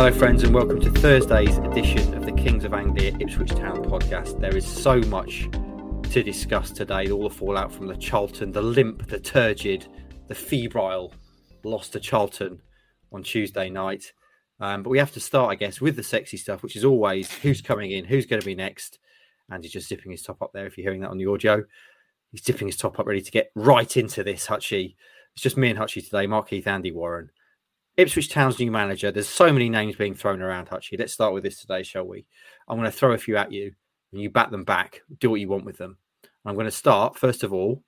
Hello, friends, and welcome to Thursday's edition of the Kings of Anglia Ipswich Town podcast. There is so much to discuss today all the fallout from the Charlton, the limp, the turgid, the febrile loss to Charlton on Tuesday night. Um, but we have to start, I guess, with the sexy stuff, which is always who's coming in, who's going to be next. And he's just zipping his top up there if you're hearing that on the audio. He's zipping his top up, ready to get right into this, Hutchie. It's just me and Hutchie today, Mark Heath, Andy Warren. Ipswich Town's new manager. There's so many names being thrown around, Hutchie. Let's start with this today, shall we? I'm going to throw a few at you and you bat them back. Do what you want with them. I'm going to start, first of all,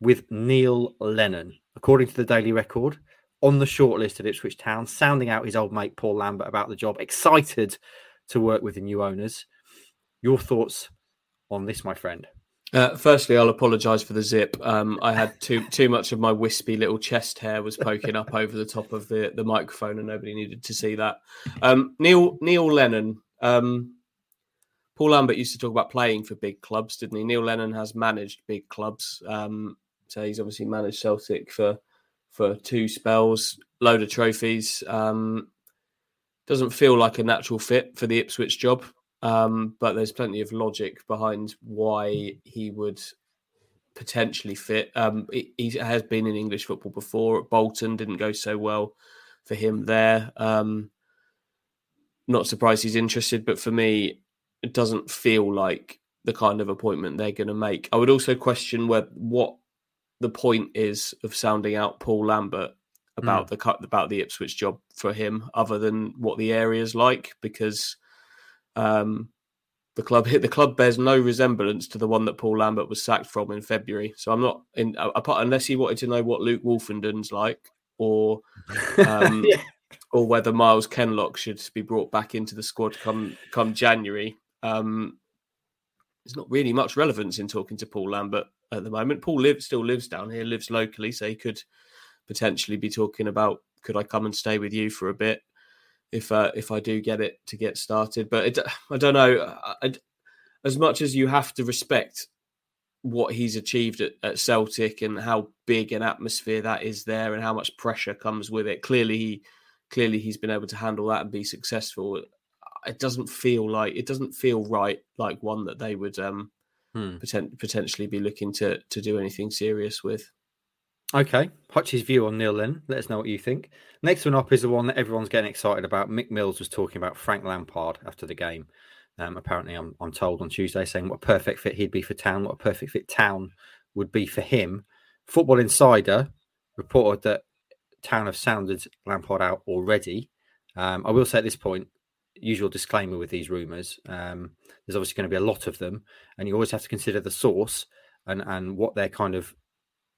with Neil Lennon. According to the Daily Record, on the shortlist at Ipswich Town, sounding out his old mate Paul Lambert about the job, excited to work with the new owners. Your thoughts on this, my friend? Uh, firstly, I'll apologise for the zip. Um, I had too too much of my wispy little chest hair was poking up over the top of the, the microphone, and nobody needed to see that. Um, Neil Neil Lennon. Um, Paul Lambert used to talk about playing for big clubs, didn't he? Neil Lennon has managed big clubs. Um, so he's obviously managed Celtic for for two spells, load of trophies. Um, doesn't feel like a natural fit for the Ipswich job, um, but there's plenty of logic behind why he would potentially fit. Um, he, he, has been in English football before. At Bolton didn't go so well for him there. Um, not surprised he's interested, but for me, it doesn't feel like the kind of appointment they're going to make. I would also question where, what the point is of sounding out Paul Lambert about mm. the about the Ipswich job for him, other than what the area is like, because um, the club the club bears no resemblance to the one that Paul Lambert was sacked from in February. So I'm not in apart unless he wanted to know what Luke Woolfenden's like, or um, yeah. or whether Myles Kenlock should be brought back into the squad come come January. Um, there's not really much relevance in talking to Paul Lambert at the moment. Paul lives still lives down here, lives locally, so he could potentially be talking about could I come and stay with you for a bit if uh, if I do get it to get started. But it, I don't know. I, as much as you have to respect what he's achieved at, at, Celtic and how big an atmosphere that is there and how much pressure comes with it. Clearly, he clearly he's been able to handle that and be successful. It doesn't feel like it doesn't feel right like one that they would um, hmm. poten- potentially be looking to to do anything serious with. Okay, Hutch's view on Neil then. Let us know what you think. Next one up is the one that everyone's getting excited about. Mick Mills was talking about Frank Lampard after the game. Um, apparently, I'm, I'm told on Tuesday saying what a perfect fit he'd be for Town, what a perfect fit Town would be for him. Football Insider reported that Town have sounded Lampard out already. Um, I will say at this point, usual disclaimer with these rumours. Um, there's obviously going to be a lot of them, and you always have to consider the source and and what their kind of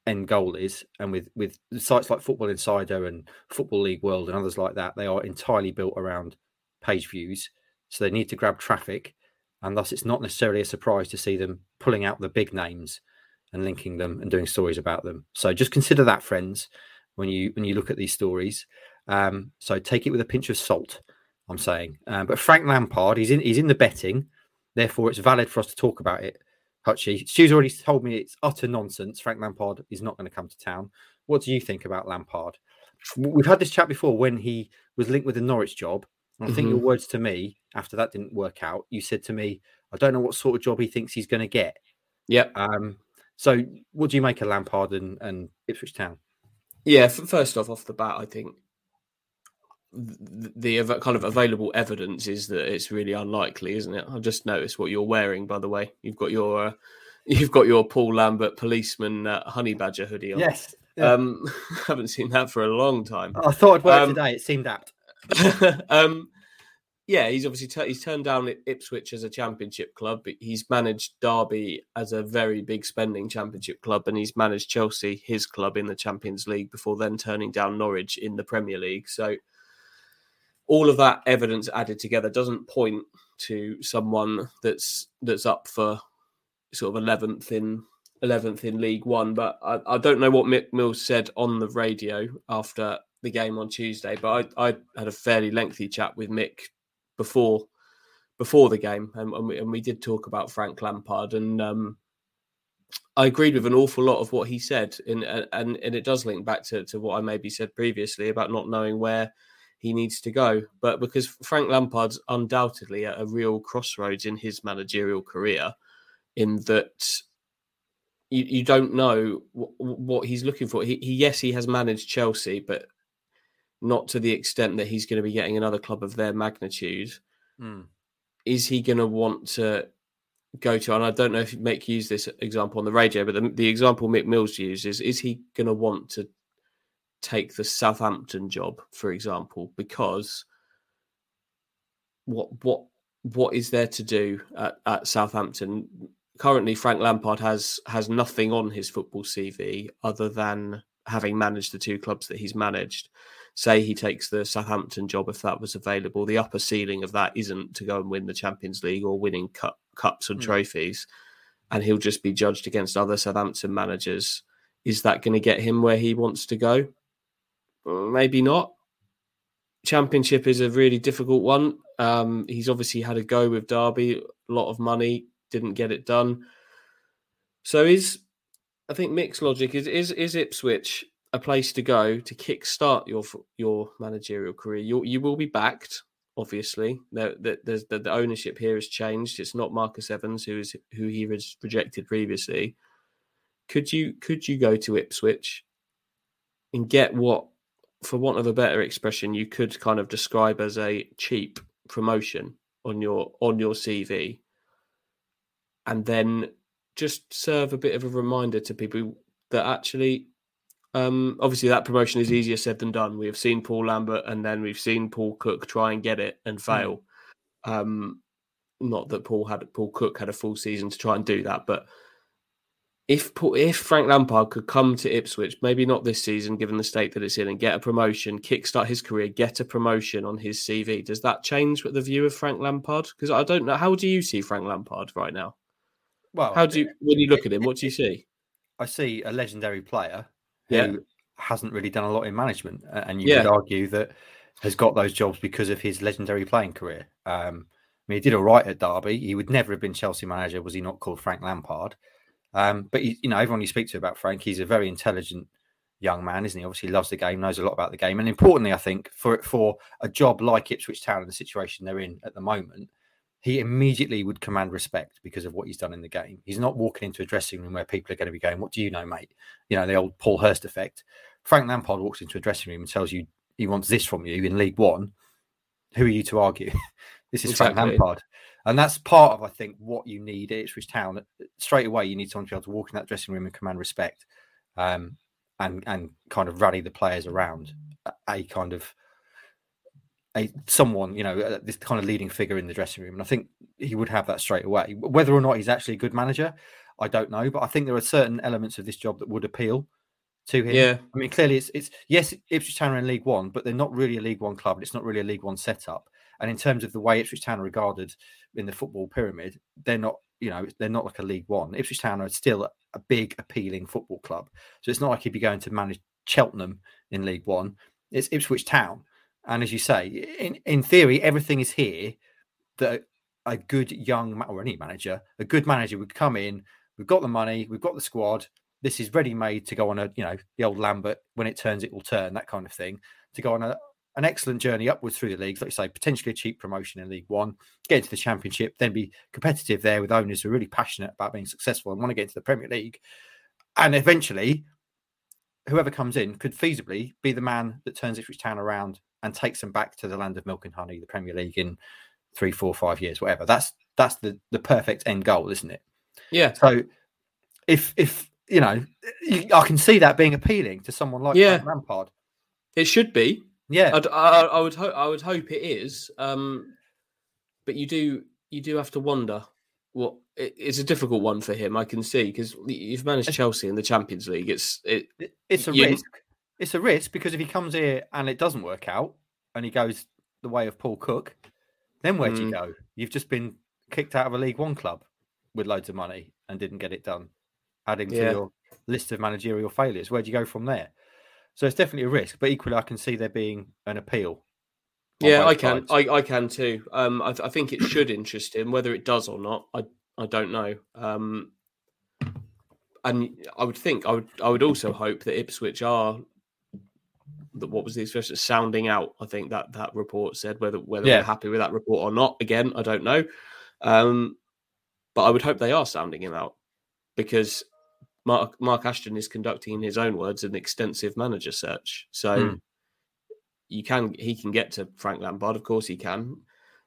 end goal is. And with with sites like Football Insider and Football League World and others like that, they are entirely built around page views. So they need to grab traffic, and thus it's not necessarily a surprise to see them pulling out the big names and linking them and doing stories about them. So just consider that, friends, when you when you look at these stories. Um, so take it with a pinch of salt. I'm saying, um, but Frank Lampard, he's in he's in the betting, therefore it's valid for us to talk about it Hutchie. Stu's already told me it's utter nonsense. Frank Lampard is not going to come to town. What do you think about Lampard? We've had this chat before when he was linked with the Norwich job. And I mm-hmm. think your mm-hmm. words to me after that didn't work out. You said to me, "I don't know what sort of job he thinks he's going to get." Yeah. Um. So, what do you make of Lampard and, and Ipswich Town? Yeah. First off, off the bat, I think the kind of available evidence is that it's really unlikely, isn't it? I've just noticed what you're wearing, by the way. You've got your uh, you've got your Paul Lambert policeman uh, honey badger hoodie on. Yes, yeah. um, haven't seen that for a long time. I thought I'd wear um, today. It seemed apt. um, yeah, he's obviously t- he's turned down Ipswich as a championship club. But he's managed Derby as a very big spending championship club, and he's managed Chelsea, his club, in the Champions League before then turning down Norwich in the Premier League. So all of that evidence added together doesn't point to someone that's that's up for sort of 11th in 11th in League One. But I, I don't know what Mick Mills said on the radio after the game on Tuesday. But I, I had a fairly lengthy chat with Mick before before the game, and, and, we, and we did talk about Frank Lampard, and um, I agreed with an awful lot of what he said, and and and it does link back to, to what I maybe said previously about not knowing where he needs to go. But because Frank Lampard's undoubtedly at a real crossroads in his managerial career, in that you, you don't know w- what he's looking for. He, he, yes, he has managed Chelsea, but not to the extent that he's going to be getting another club of their magnitude. Mm. Is he going to want to go to? And I don't know if Mick used this example on the radio, but the, the example Mick Mills used is: is he going to want to take the Southampton job, for example, because what what what is there to do at, at Southampton? Currently, Frank Lampard has has nothing on his football CV other than having managed the two clubs that he's managed. Say he takes the Southampton job if that was available. The upper ceiling of that isn't to go and win the Champions League or winning cup, cups and mm. trophies, and he'll just be judged against other Southampton managers. Is that going to get him where he wants to go? Maybe not. Championship is a really difficult one. Um, he's obviously had a go with Derby, a lot of money, didn't get it done. So is I think Mick's logic is is is Ipswich a place to go to kickstart your your managerial career? You you will be backed, obviously. The, the, the, the ownership here has changed. It's not Marcus Evans who is who he was rejected previously. Could you could you go to Ipswich and get what for want of a better expression, you could kind of describe as a cheap promotion on your on your CV, and then just serve a bit of a reminder to people that actually, um, obviously, that promotion is easier said than done. We have seen Paul Lambert, and then we've seen Paul Cook try and get it and hmm. fail. Mm. Um, not that Paul had Paul Cook had a full season to try and do that, but if if Frank Lampard could come to Ipswich, maybe not this season, given the state that it's in, and get a promotion, kickstart his career, get a promotion on his CV, does that change the view of Frank Lampard? Because I don't know. How do you see Frank Lampard right now? Well, how do you when you look at him? What do you see? I see a legendary player who yeah. hasn't really done a lot in management, and you yeah. would argue that has got those jobs because of his legendary playing career. Um, I mean, he did all right at Derby. He would never have been Chelsea manager was he not called Frank Lampard. Um, but you, you know, everyone you speak to about Frank, he's a very intelligent young man, isn't he? Obviously, loves the game, knows a lot about the game, and importantly, I think for for a job like Ipswich Town and the situation they're in at the moment, he immediately would command respect because of what he's done in the game. He's not walking into a dressing room where people are going to be going, "What do you know, mate?" You know, the old Paul Hurst effect. Frank Lampard walks into a dressing room and tells you he wants this from you in League One. Who are you to argue? this is exactly. Frank Lampard. And that's part of, I think, what you need at Ipswich Town. Straight away, you need someone to be able to walk in that dressing room and command respect, um, and and kind of rally the players around a kind of a someone, you know, this kind of leading figure in the dressing room. And I think he would have that straight away. Whether or not he's actually a good manager, I don't know. But I think there are certain elements of this job that would appeal to him. Yeah. I mean, clearly it's it's yes, Ipswich Town are in League One, but they're not really a League One club. It's not really a League One setup. And in terms of the way Ipswich Town are regarded in the football pyramid, they're not, you know, they're not like a League One. Ipswich Town are still a big, appealing football club. So it's not like he'd be going to manage Cheltenham in League One. It's Ipswich Town. And as you say, in, in theory, everything is here that a good young or any manager, a good manager would come in. We've got the money, we've got the squad. This is ready made to go on a, you know, the old Lambert. When it turns, it will turn. That kind of thing. To go on a, an excellent journey upwards through the leagues, like you say, potentially a cheap promotion in League One, get into the Championship, then be competitive there with owners who are really passionate about being successful and want to get into the Premier League. And eventually, whoever comes in could feasibly be the man that turns Ipswich Town around and takes them back to the land of milk and honey, the Premier League in three, four, five years, whatever. That's that's the the perfect end goal, isn't it? Yeah. So if if you know, I can see that being appealing to someone like yeah. Lampard. It should be yeah, I'd, I, I would hope. I would hope it is. Um, but you do you do have to wonder what it, it's a difficult one for him. I can see because you've managed Chelsea in the Champions League. It's it, it's a you, risk. It's a risk because if he comes here and it doesn't work out and he goes the way of Paul Cook, then where do you mm. go? You've just been kicked out of a League One club with loads of money and didn't get it done. Adding to yeah. your list of managerial failures, where do you go from there? So it's definitely a risk, but equally, I can see there being an appeal. Yeah, I can. I, I can too. Um, I, I, think it should interest him. Whether it does or not, I I don't know. Um, and I would think I would I would also hope that Ipswich are that what was the expression sounding out. I think that that report said whether whether Yeah. we're happy with that report or not. Again, I don't know, um, but I would hope they are sounding him out because Mark Mark Ashton is conducting, in his own words, an extensive manager search. So Hmm. you can he can get to Frank Lampard, of course he can.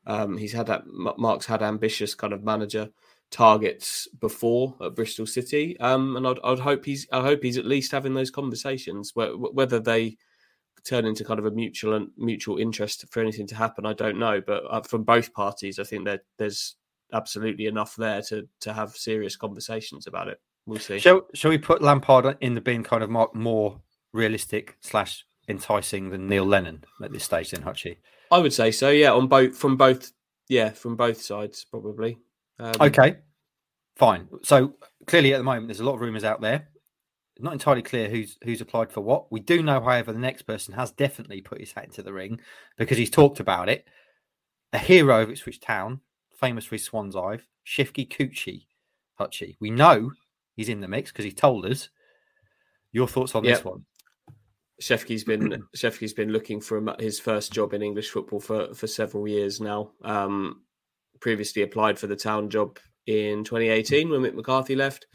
Um, he's had that Mark's had ambitious kind of manager targets before at Bristol City, um, and I'd, I'd hope he's I hope he's at least having those conversations. Where, whether they turn into kind of a mutual and mutual interest for anything to happen, I don't know. But uh, from both parties, I think that there's absolutely enough there to to have serious conversations about it. We'll see. Shall Shall we put Lampard in the bin kind of more, more realistic slash enticing than Neil Lennon at this stage? Then Hutchie. I would say so. Yeah, on both from both. Yeah, from both sides probably. Um, Okay, fine. So clearly, at the moment, there's a lot of rumours out there. Not entirely clear who's who's applied for what. We do know, however, the next person has definitely put his hat into the ring because he's talked about it. A hero of Ipswich Town, famous for his swan's eye, Shefki Kuqi Hutchie. We know he's in the mix because he told us. Your thoughts on this one? Shefki's been Shefki's been looking for his first job in English football for for several years now. Um, previously applied for the town job in 2018 when Mick McCarthy left.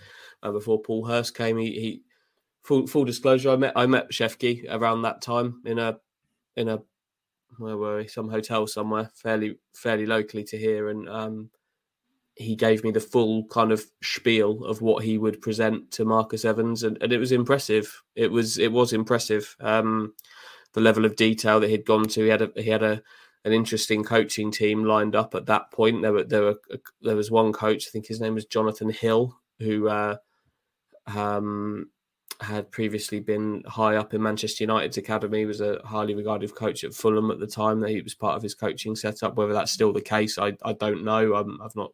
Uh, before Paul Hurst came, he, he full full disclosure, I met I met Shefki around that time in a in a where were we? Some hotel somewhere, fairly fairly locally to here, and um, he gave me the full kind of spiel of what he would present to Marcus Evans, and, and it was impressive. It was it was impressive. Um, the level of detail that he'd gone to. He had a he had a an interesting coaching team lined up at that point. There were there were there was one coach. I think his name was Jonathan Hill, who uh, um, had previously been high up in Manchester United's academy. Was a highly regarded coach at Fulham at the time. That he was part of his coaching setup. Whether that's still the case, I I don't know. Um, I've not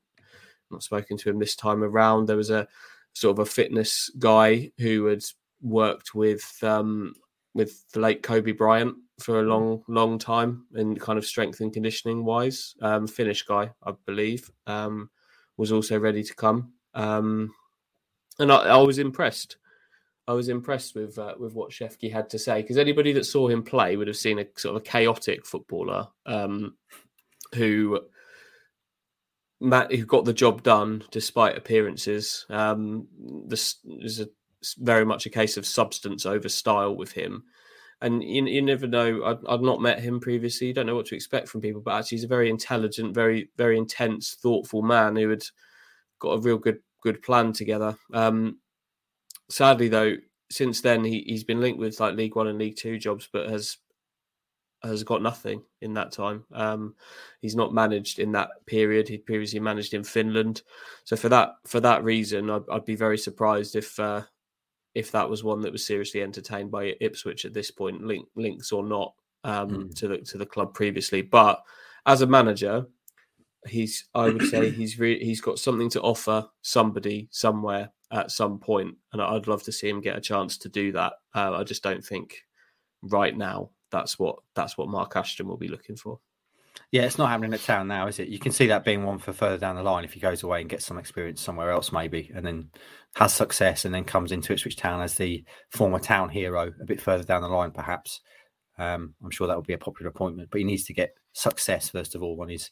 not spoken to him this time around. There was a sort of a fitness guy who had worked with um, with the late Kobe Bryant for a long, long time in kind of strength and conditioning wise. Um, Finnish guy, I believe, um, was also ready to come, um, and I, I was impressed. I was impressed with uh, with what Shefki had to say because anybody that saw him play would have seen a sort of a chaotic footballer um, who Matt, who got the job done despite appearances. Um, this is a, very much a case of substance over style with him. And you, you never know. I'd not met him previously. You don't know what to expect from people, but actually, he's a very intelligent, very, very intense, thoughtful man who had got a real good, good plan together. Um, sadly, though, since then he, he's been linked with like League One and League Two jobs, but has has got nothing in that time. Um, he's not managed in that period. He'd previously managed in Finland, so for that for that reason, I'd, I'd be very surprised if uh, if that was one that was seriously entertained by Ipswich at this point, link, links or not, um, Mm. to the to the club previously. But as a manager, he's I would say he's re- he's got something to offer somebody somewhere at some point, and I'd love to see him get a chance to do that. Uh, I just don't think right now that's what that's what Mark Ashton will be looking for. Yeah, it's not happening at town now, is it? You can see that being one for further down the line if he goes away and gets some experience somewhere else, maybe, and then has success and then comes into Ipswich Town as the former town hero a bit further down the line, perhaps. Um, I'm sure that will be a popular appointment, but he needs to get success first of all on his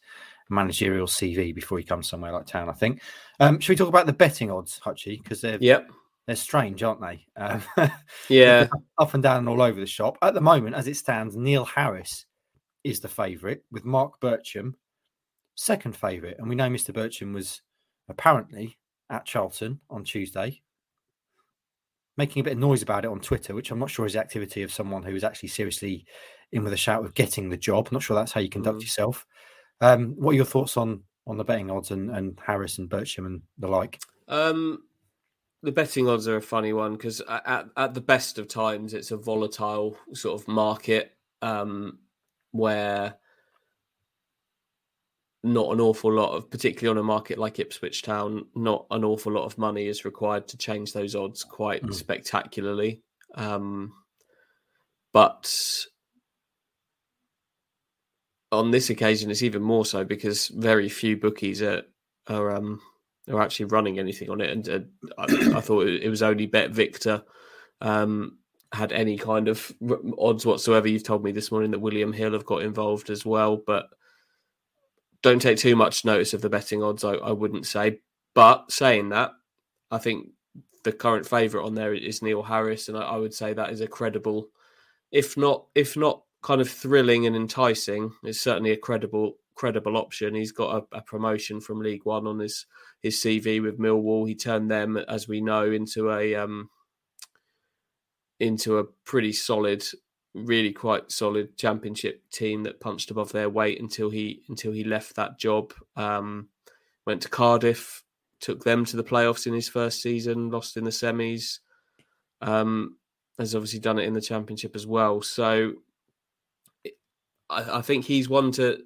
managerial CV before he comes somewhere like town. I think. Um, should we talk about the betting odds, Hutchie? Because they're Yep. They're strange, aren't they? Um, Yeah. up and down and all over the shop. At the moment, as it stands, Neil Harris is the favourite, with Marc Bircham second favourite. And we know Mr. Bircham was apparently at Charlton on Tuesday, making a bit of noise about it on Twitter, which I'm not sure is the activity of someone who is actually seriously in with a shout of getting the job. not sure that's how you conduct Mm. yourself. Um, what are your thoughts on on the betting odds and, and Harris and Bircham and the like? Um, the betting odds are a funny one because at, at the best of times, it's a volatile sort of market um, where not an awful lot of, particularly on a market like Ipswich Town, not an awful lot of money is required to change those odds quite Mm. spectacularly. Um, but on this occasion, it's even more so because very few bookies are are um, are actually running anything on it. And uh, I, I thought it, it was only Bet Victor um, had any kind of odds whatsoever. You've told me this morning that William Hill have got involved as well, but don't take too much notice of the betting odds. I, I wouldn't say, but saying that, I think the current favourite on there is Neil Harris, and I, I, would say that is a credible, if not if not kind of thrilling and enticing, it's certainly a credible credible option. He's got a, a promotion from League One on his his CV with Millwall. He turned them, as we know, into a um, into a pretty solid, really quite solid championship team that punched above their weight until he until he left that job. Um, went to Cardiff, took them to the playoffs in his first season, lost in the semis. Um, has obviously done it in the championship as well. So I, I think he's one to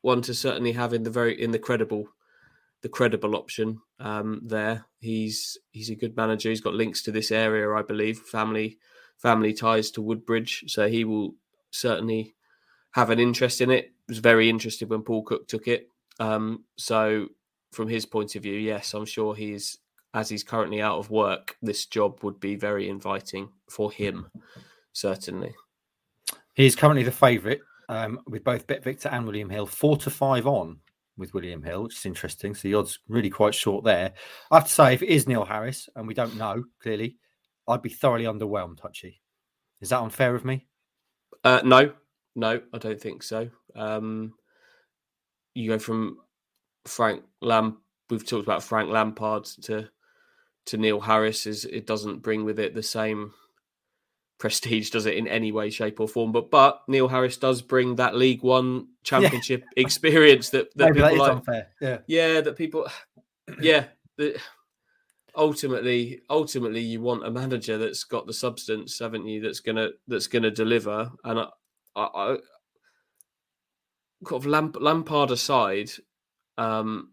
one to certainly have in the very in the credible the credible option um, there. He's he's a good manager. He's got links to this area, I believe. Family family ties to Woodbridge, so he will certainly have an interest in it. Was very interested when Paul Cook took it. Um, so from his point of view, yes, I'm sure he's as he's currently out of work. This job would be very inviting for him, certainly. He's currently the favourite um, with both Bet Victor and William Hill, four to five on with William Hill, which is interesting. So the odds really quite short there. I have to say, if it is Neil Harris, and we don't know clearly, I'd be thoroughly underwhelmed. Touchy, is that unfair of me? Uh, no, no, I don't think so. Um, you go from Frank Lamp. We've talked about Frank Lampard to to Neil Harris. Is it doesn't bring with it the same prestige does it in any way, shape, or form. But but Neil Harris does bring that League One Championship yeah. experience that that Maybe people that like. Unfair. Yeah, yeah, that people, yeah. That ultimately, ultimately, you want a manager that's got the substance, haven't you? That's gonna that's gonna deliver. And I, I, I kind of Lamp, Lampard aside, um,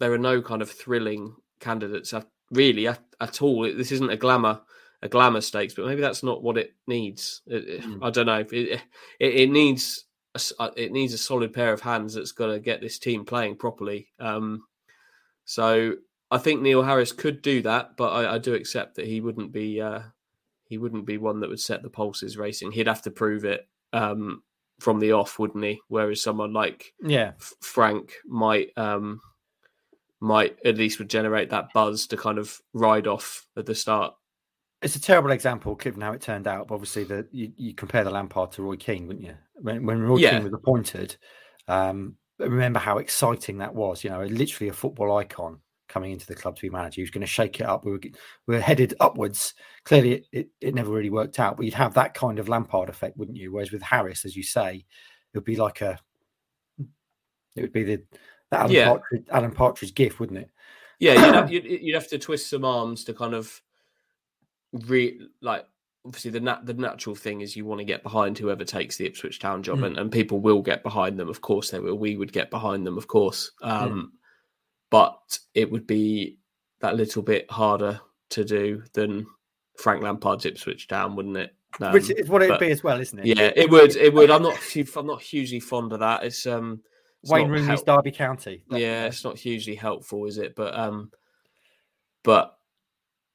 there are no kind of thrilling candidates at, really at, at all. This isn't a glamour a glamour stakes, but maybe that's not what it needs. It, mm. I don't know. It, it, it needs a, it needs a solid pair of hands that's going to get this team playing properly. Um, so I think Neil Harris could do that, but I, I do accept that he wouldn't be uh, he wouldn't be one that would set the pulses racing. He'd have to prove it um, from the off, wouldn't he? Whereas someone like yeah Frank might um, might at least would generate that buzz to kind of ride off at the start it's a terrible example, given how it turned out. But obviously, the you, you compare the Lampard to Roy Keane, wouldn't you? When when Roy yeah. Keane was appointed, um, remember how exciting that was. You know, literally a football icon coming into the club to be manager. He was going to shake it up. We were we were headed upwards. Clearly, it, it, it never really worked out. But you'd have that kind of Lampard effect, wouldn't you? Whereas with Harris, as you say, it would be like a it would be the, the Alan, yeah. Partridge, Alan Partridge gift, wouldn't it? Yeah, you'd have, you'd, you'd have to twist some arms to kind of re like obviously the nat- the natural thing is you want to get behind whoever takes the Ipswich Town job, mm. and, and people will get behind them. Of course, they will. We would get behind them, of course. Um, mm. But it would be that little bit harder to do than Frank Lampard's Ipswich Town, wouldn't it? Um, Which is what it would be as well, isn't it? Yeah, it would. It would. I'm not. I'm not hugely fond of that. It's um. It's Wayne Rooney's help- Derby County. yeah, it's not hugely helpful, is it? But um, but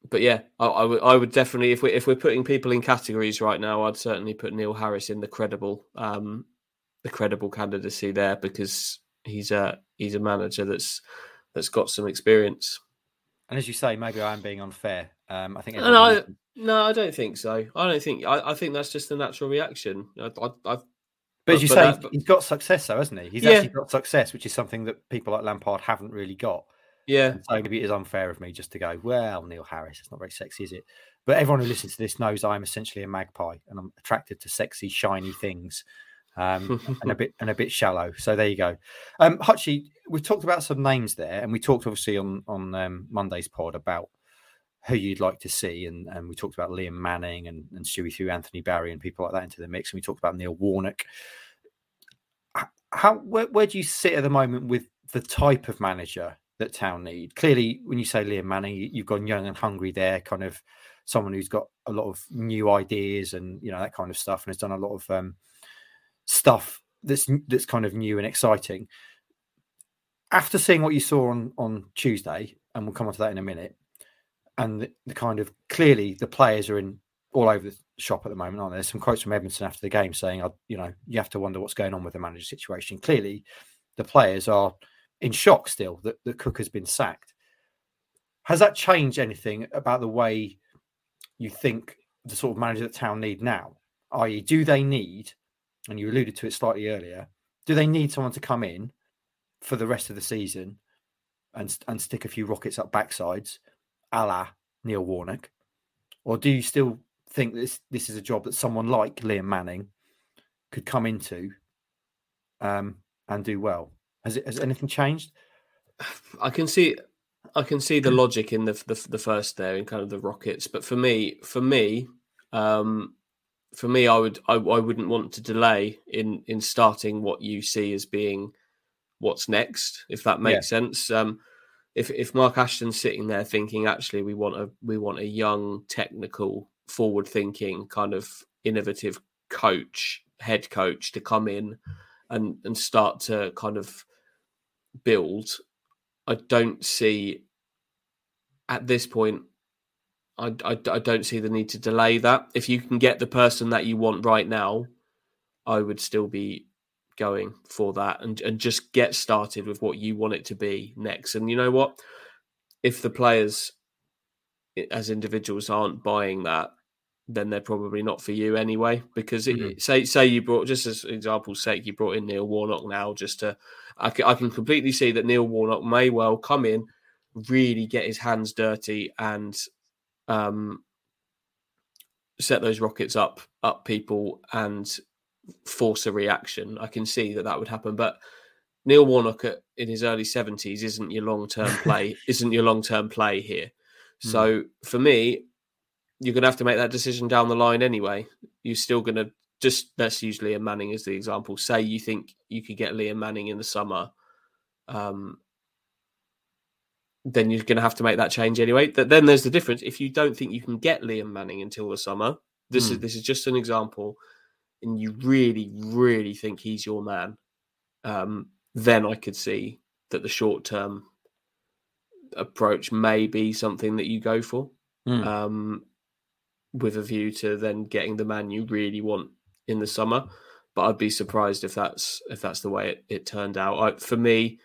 but yeah, I, I, would I would definitely if we if we're putting people in categories right now, I'd certainly put Neil Harris in the credible um the credible candidacy there because he's a he's a manager that's that's got some experience. And as you say, maybe I am being unfair. Um, I think. No, I, no, I don't think so. I don't think. I, I think that's just the natural reaction. I, I, but, but as you but say, that, he's got success, though, hasn't he? He's yeah. actually got success, which is something that people like Lampard haven't really got. Yeah. so maybe it is unfair of me just to go, well, Neil Harris, it's not very sexy, is it? But everyone who listens to this knows I'm essentially a magpie and I'm attracted to sexy, shiny things. Um, and a bit and a bit shallow. So there you go. Um, Hutchie, we've talked about some names there, and we talked obviously on on um, Monday's pod about who you'd like to see, and, and we talked about Liam Manning and, and Stewie threw Anthony Barry and people like that into the mix, and we talked about Neil Warnock. How where, where do you sit at the moment with the type of manager that Town need. Clearly, when you say Liam Manning, you've gone young and hungry there, kind of someone who's got a lot of new ideas and you know that kind of stuff, and has done a lot of um, stuff that's that's kind of new and exciting. After seeing what you saw on on Tuesday, and we'll come on to that in a minute, and the, the kind of clearly the players are in all over the shop at the moment, aren't there? There's some quotes from Edmundson after the game saying, "I, you know, you have to wonder what's going on with the manager situation. Clearly, the players are in shock still that, that Cook has been sacked. Has that changed anything about the way you think the sort of manager that Town need now? I.e., do they need, and you alluded to it slightly earlier, do they need someone to come in for the rest of the season and and stick a few rockets up backsides, a la Neil Warnock, or do you still think this this is a job that someone like Liam Manning could come into um, and do well? Has it has anything changed? I can see I can see the logic in the, the the, first there in kind of the rockets, but for me, for me, um, for me, I would I, I wouldn't want to delay in in starting what you see as being what's next, if that makes yeah. sense. Um, if if Mark Ashton's sitting there thinking, actually, we want a we want a young, technical, forward thinking, kind of innovative coach, head coach to come in and and start to kind of build, I don't see at this point. I, I, I don't see the need to delay that. If you can get the person that you want right now, I would still be going for that and, and just get started with what you want it to be next. And you know what? If the players as individuals aren't buying that, then they're probably not for you anyway. Because it, mm-hmm. say say you brought just as example's sake, you brought in Neil Warnock now just to I can, completely see that Neil Warnock may well come in, really get his hands dirty and um set those rockets up up people and force a reaction. I can see that that would happen, but Neil Warnock at, in his early seventies isn't your long term play. isn't your long term play here. Hmm. So mm. for me, you're going to have to make that decision down the line anyway. You're still going to just let's use Liam Manning as the example. Say you think you could get Liam Manning in the summer, um, then you're going to have to make that change anyway. Then there's the difference. If you don't think you can get Liam Manning until the summer, this mm. is hmm. this is just an example and you really, really think he's your man, um, then I could see that the short term approach may be something that you go for, mm. um, with a view to then getting the man you really want in the summer. But I'd be surprised if that's if that's the way it, it turned out. I, for me,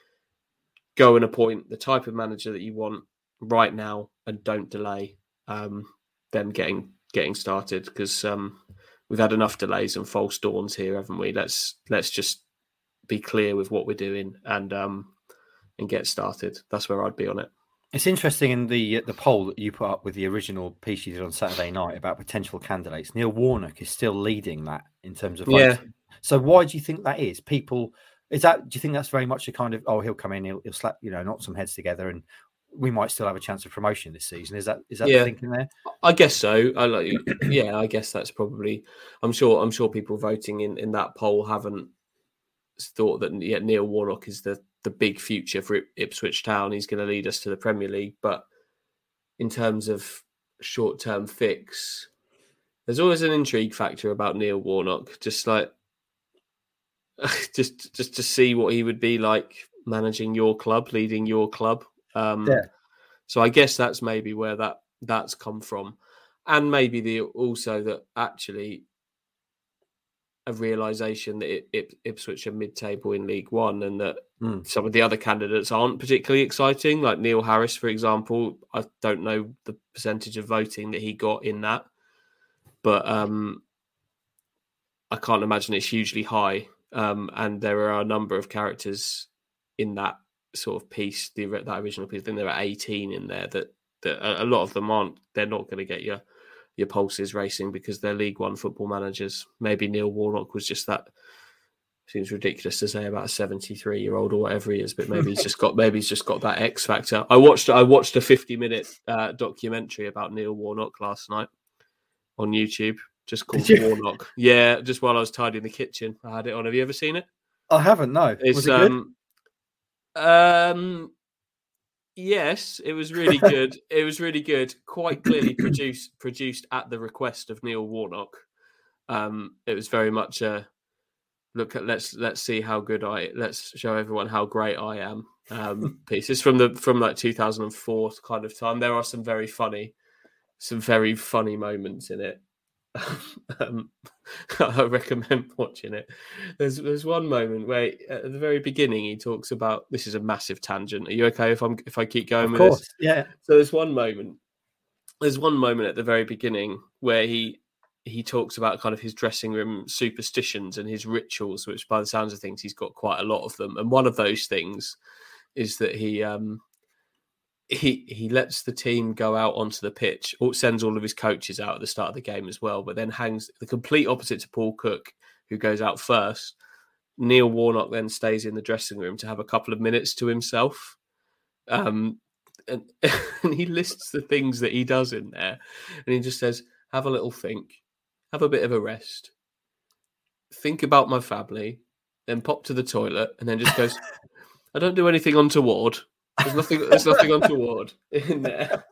go and appoint the type of manager that you want right now, and don't delay um, them getting getting started because um, we've had enough delays and false dawns here, haven't we? Let's let's just be clear with what we're doing and um and get started. That's where I'd be on it. It's interesting in the the poll that you put up with the original piece you did on Saturday night about potential candidates. Neil Warnock is still leading that in terms of voting. Yeah. So why do you think that is? People is that do you think that's very much a kind of oh he'll come in he'll, he'll slap you know knock some heads together and we might still have a chance of promotion this season. Is that is that yeah. the thinking there? I guess so. I like, yeah, I guess that's probably. I'm sure. I'm sure people voting in in that poll haven't thought that yeah, Neil Warnock is the the big future for Ipswich Town. He's going to lead us to the Premier League, but in terms of short term fix, there's always an intrigue factor about Neil Warnock. Just like just just to see what he would be like managing your club, leading your club um, yeah. So I guess that's maybe where that that's come from, and maybe the also that actually a realization that it, it, Ipswich are mid-table in League One, and that mm. some of the other candidates aren't particularly exciting. Like Neil Harris, for example, I don't know the percentage of voting that he got in that, but um, I can't imagine it's hugely high. Um, and there are a number of characters in that sort of piece, the that original piece. I think there are eighteen in there that that a lot of them aren't. They're not going to get your pulse is racing because they're League One football managers. Maybe Neil Warnock was just that. Seems ridiculous to say about a seventy-three year old or whatever he is, but maybe he's just got maybe he's just got that X factor. I watched I watched a fifty-minute uh, documentary about Neil Warnock last night on YouTube, just called Warnock. Yeah, just while I was tidying the kitchen, I had it on. Have you ever seen it? I haven't. No. It's it um, um, yes, it was really good. it was really good. Quite clearly produced produced at the request of Neil Warnock. Um, it was very much a look at let's let's see how good I let's show everyone how great I am. Um, pieces from the from like 2004 kind of time. There are some very funny, some very funny moments in it. um, I recommend watching it. There's there's one moment where at the very beginning he talks about this is a massive tangent. Are you okay if I'm if I keep going Of with course, this? yeah. So there's one moment. There's one moment at the very beginning where he he talks about kind of his dressing room superstitions and his rituals, which by the sounds of things he's got quite a lot of them. And one of those things is that he um he he lets the team go out onto the pitch, or sends all of his coaches out at the start of the game as well, but then hangs the complete opposite to Paul Cook, who goes out first. Neil Warnock then stays in the dressing room to have a couple of minutes to himself. Um, and, and he lists the things that he does in there, and he just says, "Have a little think, have a bit of a rest, think about my family, then pop to the toilet, and then just goes, I don't do anything untoward. There's nothing. There's nothing untoward in there.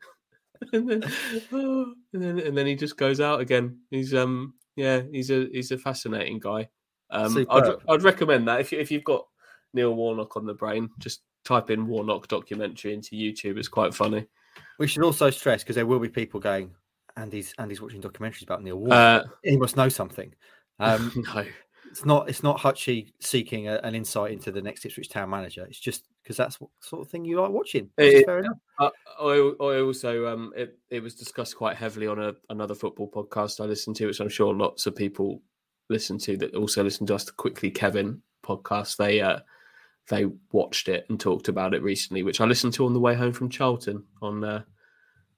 and then, oh, and then, and then he just goes out again. He's um, yeah, he's a he's a fascinating guy. Um, I'd, I'd recommend that if you, if you've got Neil Warnock on the brain, just type in Warnock documentary into YouTube. It's quite funny. We should also stress because there will be people going, Andy's Andy's watching documentaries about Neil Warnock. Uh, he must know something. Um, no, it's not it's not Hutchie seeking a, an insight into the next Ipswich Town manager. It's just because that's what sort of thing you like watching. It- fair enough. I, I I also um it, it was discussed quite heavily on a, another football podcast I listened to, which I'm sure lots of people listen to that also listen to us the quickly Kevin podcast. They uh they watched it and talked about it recently, which I listened to on the way home from Charlton on uh,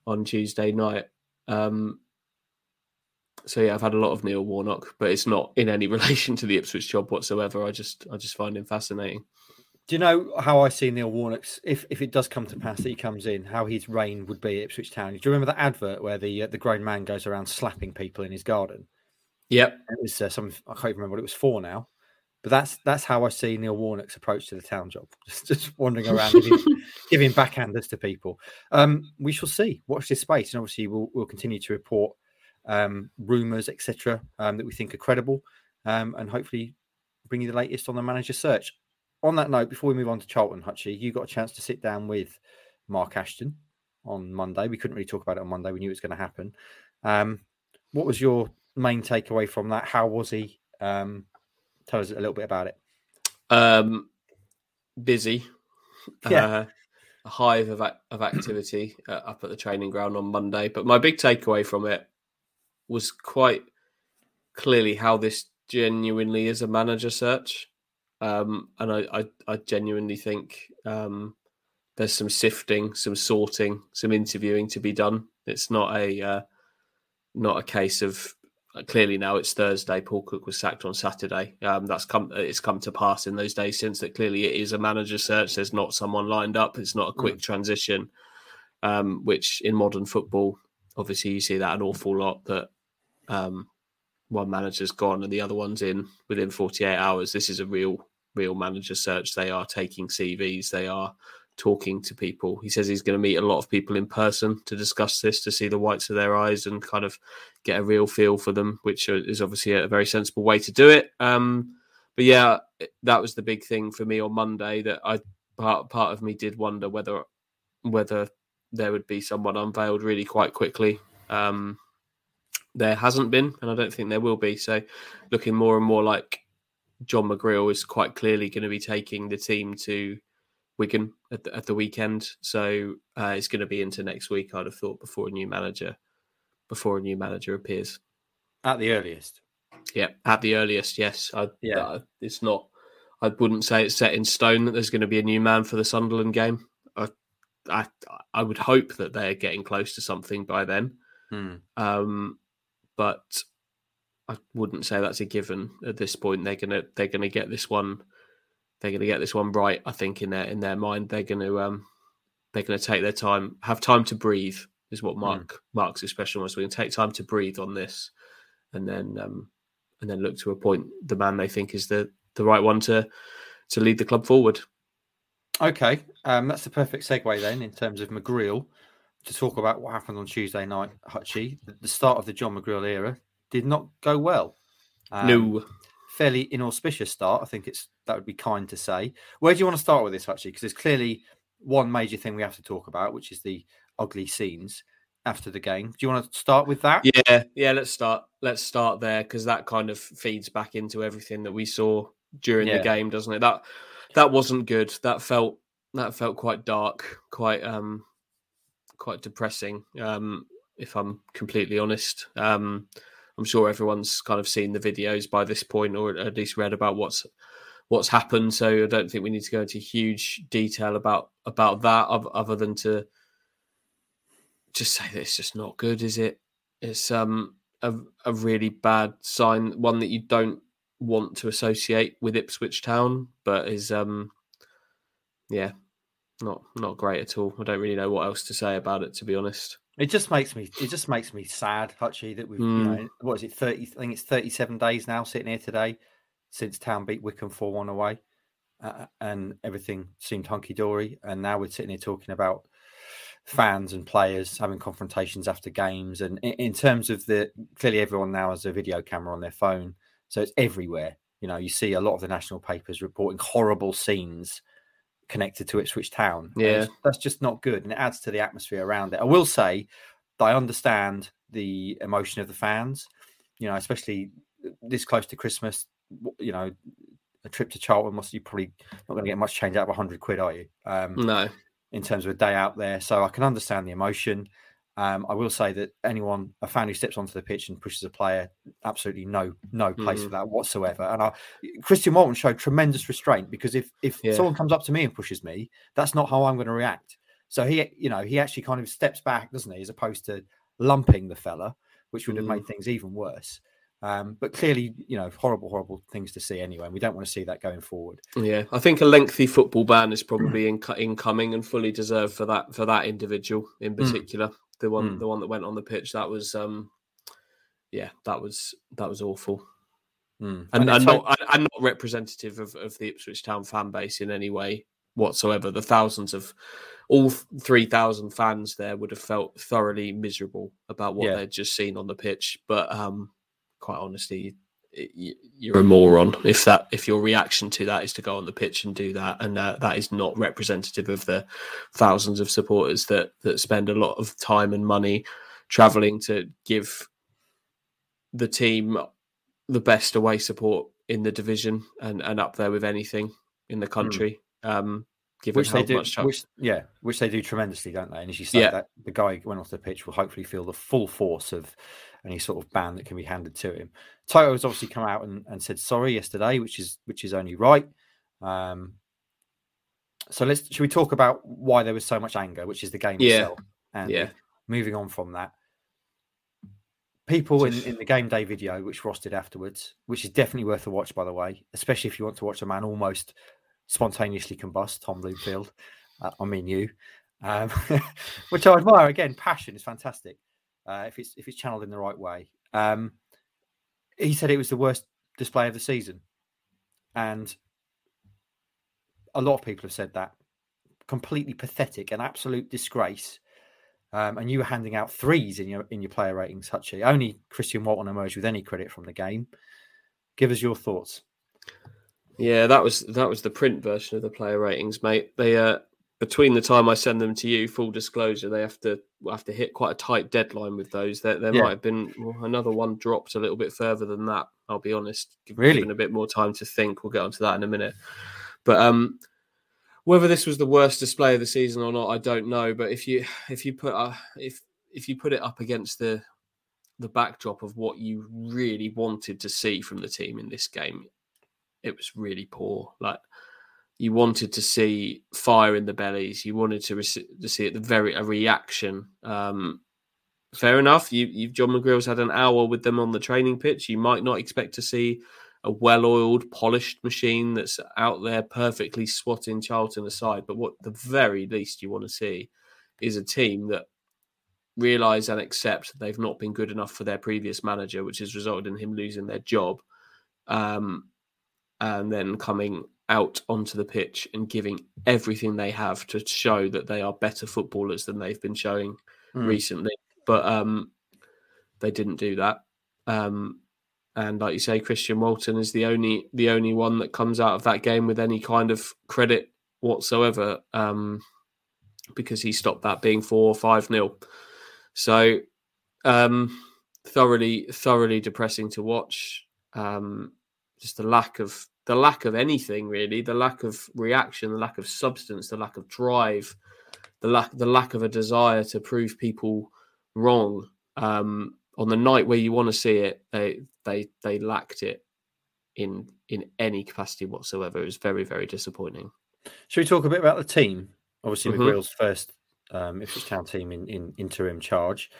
on Tuesday night. Um so yeah, I've had a lot of Neil Warnock, but it's not in any relation to the Ipswich job whatsoever. I just I just find him fascinating. Do you know how I see Neil Warnock's if if it does come to pass that he comes in, how his reign would be at Ipswich Town? Do you remember that advert where the uh, the grown man goes around slapping people in his garden? Yep. It was uh, some I can't even remember what it was for now, but that's that's how I see Neil Warnock's approach to the town job. Just, just wandering around giving, giving backhanders to people. Um, we shall see. Watch this space, and obviously we'll we'll continue to report um, rumours, etc., um, that we think are credible, um, and hopefully bring you the latest on the manager search. On that note, before we move on to Charlton, Hutchie, you got a chance to sit down with Mark Ashton on Monday. We couldn't really talk about it on Monday. We knew it was going to happen. Um, what was your main takeaway from that? How was he? Um, tell us a little bit about it. Um, busy. Yeah. Uh, a hive of, of activity uh, up at the training ground on Monday. But my big takeaway from it was quite clearly how this genuinely is a manager search. Um, and I, I, I genuinely think um, there's some sifting, some sorting, some interviewing to be done. It's not a uh, not a case of uh, clearly now it's Thursday. Paul Cook was sacked on Saturday. Um, that's come it's come to pass in those days since that clearly it is a manager search. There's not someone lined up. It's not a quick transition, um, which in modern football, obviously you see that an awful lot. That um, one manager's gone and the other one's in within 48 hours. This is a real real manager search. They are taking CVs. They are talking to people. He says he's going to meet a lot of people in person to discuss this, to see the whites of their eyes and kind of get a real feel for them, which is obviously a very sensible way to do it. Um, but yeah, that was the big thing for me on Monday. That I part part of me did wonder whether whether there would be someone unveiled really quite quickly. Um, there hasn't been, and I don't think there will be. So, looking more and more like John McGreal is quite clearly going to be taking the team to Wigan at the, at the weekend. So uh, it's going to be into next week. I'd have thought before a new manager before a new manager appears. At the earliest. Yeah, at the earliest, yes. I, Yeah. uh, it's not. I wouldn't say it's set in stone that there's going to be a new man for the Sunderland game. I, I, I would hope that they're getting close to something by then. Hmm. Um, but I wouldn't say that's a given at this point. They're gonna they're gonna get this one. They're gonna get this one right. I think in their in their mind they're gonna um they're gonna take their time, have time to breathe. Is what Mark Mark's expression was. We're gonna take time to breathe on this, and then um and then look to appoint the man they think is the the right one to to lead the club forward. Okay, um, that's the perfect segue then in terms of McGreal to talk about what happened on Tuesday night. Hutchie, the, start of the John McGreal era did not go well. Um, no, fairly inauspicious start. I think it's that would be kind to say. Where do you want to start with this, Hutchie? Because there's clearly one major thing we have to talk about, which is the ugly scenes. after the game. Do you want to start with that? Yeah, yeah. Let's start. Let's start there because that kind of feeds back into everything that we saw during Yeah. the game, doesn't it? That that wasn't good. That felt that felt quite dark, quite um, quite depressing. Um, if I'm completely honest, um, I'm sure everyone's kind of seen the videos by this point, or at least read about what's what's happened. So I don't think we need to go into huge detail about about that, other than to just say that it's just not good, is it? It's um a, a really bad sign, one that you don't want to associate with Ipswich Town, but is um yeah, not not great at all. I don't really know what else to say about it, to be honest. It just makes me it just makes me sad, Hutchie, that we've you Mm. know what is it, thirty I think it's thirty seven days now sitting here today since Town beat Wycombe four one away. Uh, and everything seemed hunky dory. And now we're sitting here talking about fans and players having confrontations after games. And in, in terms of the clearly everyone now has a video camera on their phone, so it's everywhere. You know, you see a lot of the national papers reporting horrible scenes connected to Ipswich Town. Yeah. that's just not good, and it adds to the atmosphere around it. I will say that I understand the emotion of the fans. You know, especially this close to Christmas. You know, a trip to Charlton must you probably not going to get much change out of hundred quid, are you? Um, No. in terms of a day out there. So I can understand the emotion. Um, I will say that anyone, a fan who steps onto the pitch and pushes a player, absolutely no no place for Mhm. that whatsoever. And I, Christian Walton showed tremendous restraint because if if Yeah. someone comes up to me and pushes me, that's not how I'm going to react. So he, you know, he actually kind of steps back, doesn't he, as opposed to lumping the fella, which would have made things even worse. Um, but clearly, you know, horrible, horrible things to see anyway. And we don't want to see that going forward. Yeah, I think a lengthy football ban is probably in, incoming and fully deserved for that for that individual in particular. The one Mm. the one that went on the pitch that was um yeah, that was that was awful. Mm. and, and so- not and- and not representative of, of the Ipswich Town fan base in any way whatsoever. The thousands of all three thousand fans there would have felt thoroughly miserable about what Yeah. they'd just seen on the pitch. But um, quite honestly, you're a moron if that if your reaction to that is to go on the pitch and do that, and uh, that is not representative of the thousands of supporters that that spend a lot of time and money traveling to give the team the best away support in the division and, and up there with anything in the country. Um, given Hmm. which they do, which yeah, which they do tremendously, don't they? And as you say, Yeah. that the guy who went off the pitch will hopefully feel the full force of any sort of ban that can be handed to him. Toto has obviously come out and, and said sorry yesterday, which is which is only right. Um, so let's should we talk about why there was so much anger, which is the game Yeah. itself, and Yeah. moving on from that. People in, in the game day video, which Ross did afterwards, which is definitely worth a watch, by the way, especially if you want to watch a man almost spontaneously combust, Tom Bloomfield. Uh, I mean you, um, which I admire. Again, passion is fantastic uh, if it's if it's channeled in the right way. Um, he said it was the worst display of the season, and a lot of people have said that. Completely pathetic, an absolute disgrace. Um, and you were handing out threes in your in your player ratings, Hutchie. Only Christian Walton emerged with any credit from the game. Give us your thoughts. Yeah, that was that was the print version of the player ratings, mate. They uh between the time I send them to you, full disclosure, they have to have to hit quite a tight deadline with those. There, there Yeah. might have been well, another one dropped a little bit further than that. I'll be honest, Give- Really? given a bit more time to think. We'll get onto that in a minute. But um, whether this was the worst display of the season or not, I don't know. But if you if you put uh, if if you put it up against the the backdrop of what you really wanted to see from the team in this game, it was really poor. Like you wanted to see fire in the bellies. You wanted to, to see at the very a reaction. Um, fair enough. You, you John McGreal's had an hour with them on the training pitch. You might not expect to see a well-oiled, polished machine that's out there perfectly swatting Charlton aside. But what the very least you want to see is a team that realise and accept they've not been good enough for their previous manager, which has resulted in him losing their job. Um, and then coming out onto the pitch and giving everything they have to show that they are better footballers than they've been showing Mm. recently. But um, they didn't do that. Um, and like you say, Christian Walton is the only the only one that comes out of that game with any kind of credit whatsoever, um, because he stopped that being four or five nil. So, um, thoroughly, thoroughly depressing to watch. Um, just the lack of the lack of anything really, the lack of reaction, the lack of substance, the lack of drive, the lack the lack of a desire to prove people wrong. Um, on the night where you want to see it, they they they lacked it in in any capacity whatsoever. It was very very disappointing. Should we talk a bit about the team? Obviously, mm-hmm. McGreal's first um, Ipswich Town team in, in interim charge.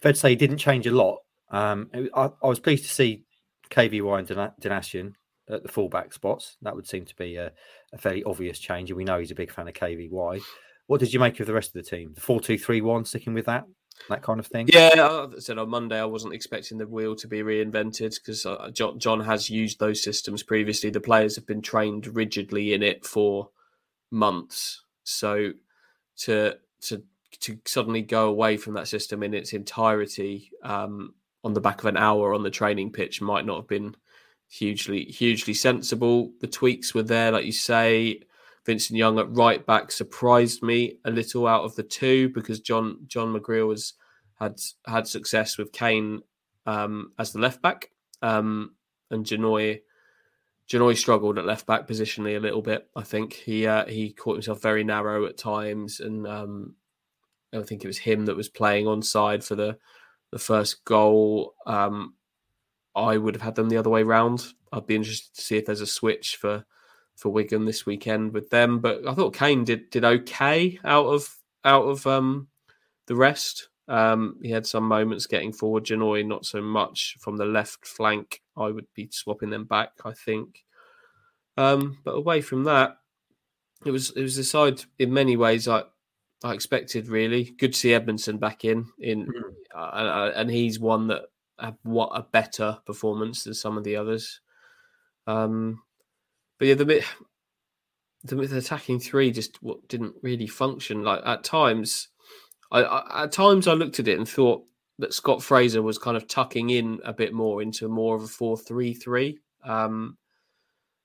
Fair to say, he didn't change a lot. Um, I, I, was pleased to see KVY and Donacien at the fullback spots. That would seem to be a, a, fairly obvious change, and we know he's a big fan of KVY. What did you make of the rest of the team? The four-two-three-one, sticking with that? that kind of thing. Yeah, I said on Monday I wasn't expecting the wheel to be reinvented because uh, John, has used those systems previously. The players have been trained rigidly in it for months, so to to to suddenly go away from that system in its entirety um, on the back of an hour on the training pitch might not have been hugely hugely sensible. The tweaks were there, like you say. Vincent Young at right back surprised me a little out of the two because John John McGreal has had had success with Kane um, as the left back, um, and Janoy Janoi struggled at left back positionally a little bit. I think he uh, he caught himself very narrow at times, and um, I think it was him that was playing on side for the the first goal. Um, I would have had them the other way round. I'd be interested to see if there's a switch for for Wigan this weekend with them. But I thought Kane did did okay out of out of um, the rest. Um, he had some moments getting forward. Janoi not so much from the left flank. I would be swapping them back. I think. Um, but away from that, it was it was the side in many ways I I expected. Really good to see Edmundson back in in, mm. uh, and he's one that had what a better performance than some of the others. Um, but yeah, the bit the, the attacking three just what didn't really function. Like at times, I, I, at times I looked at it and thought that Scott Fraser was kind of tucking in a bit more into more of a four three three. Um,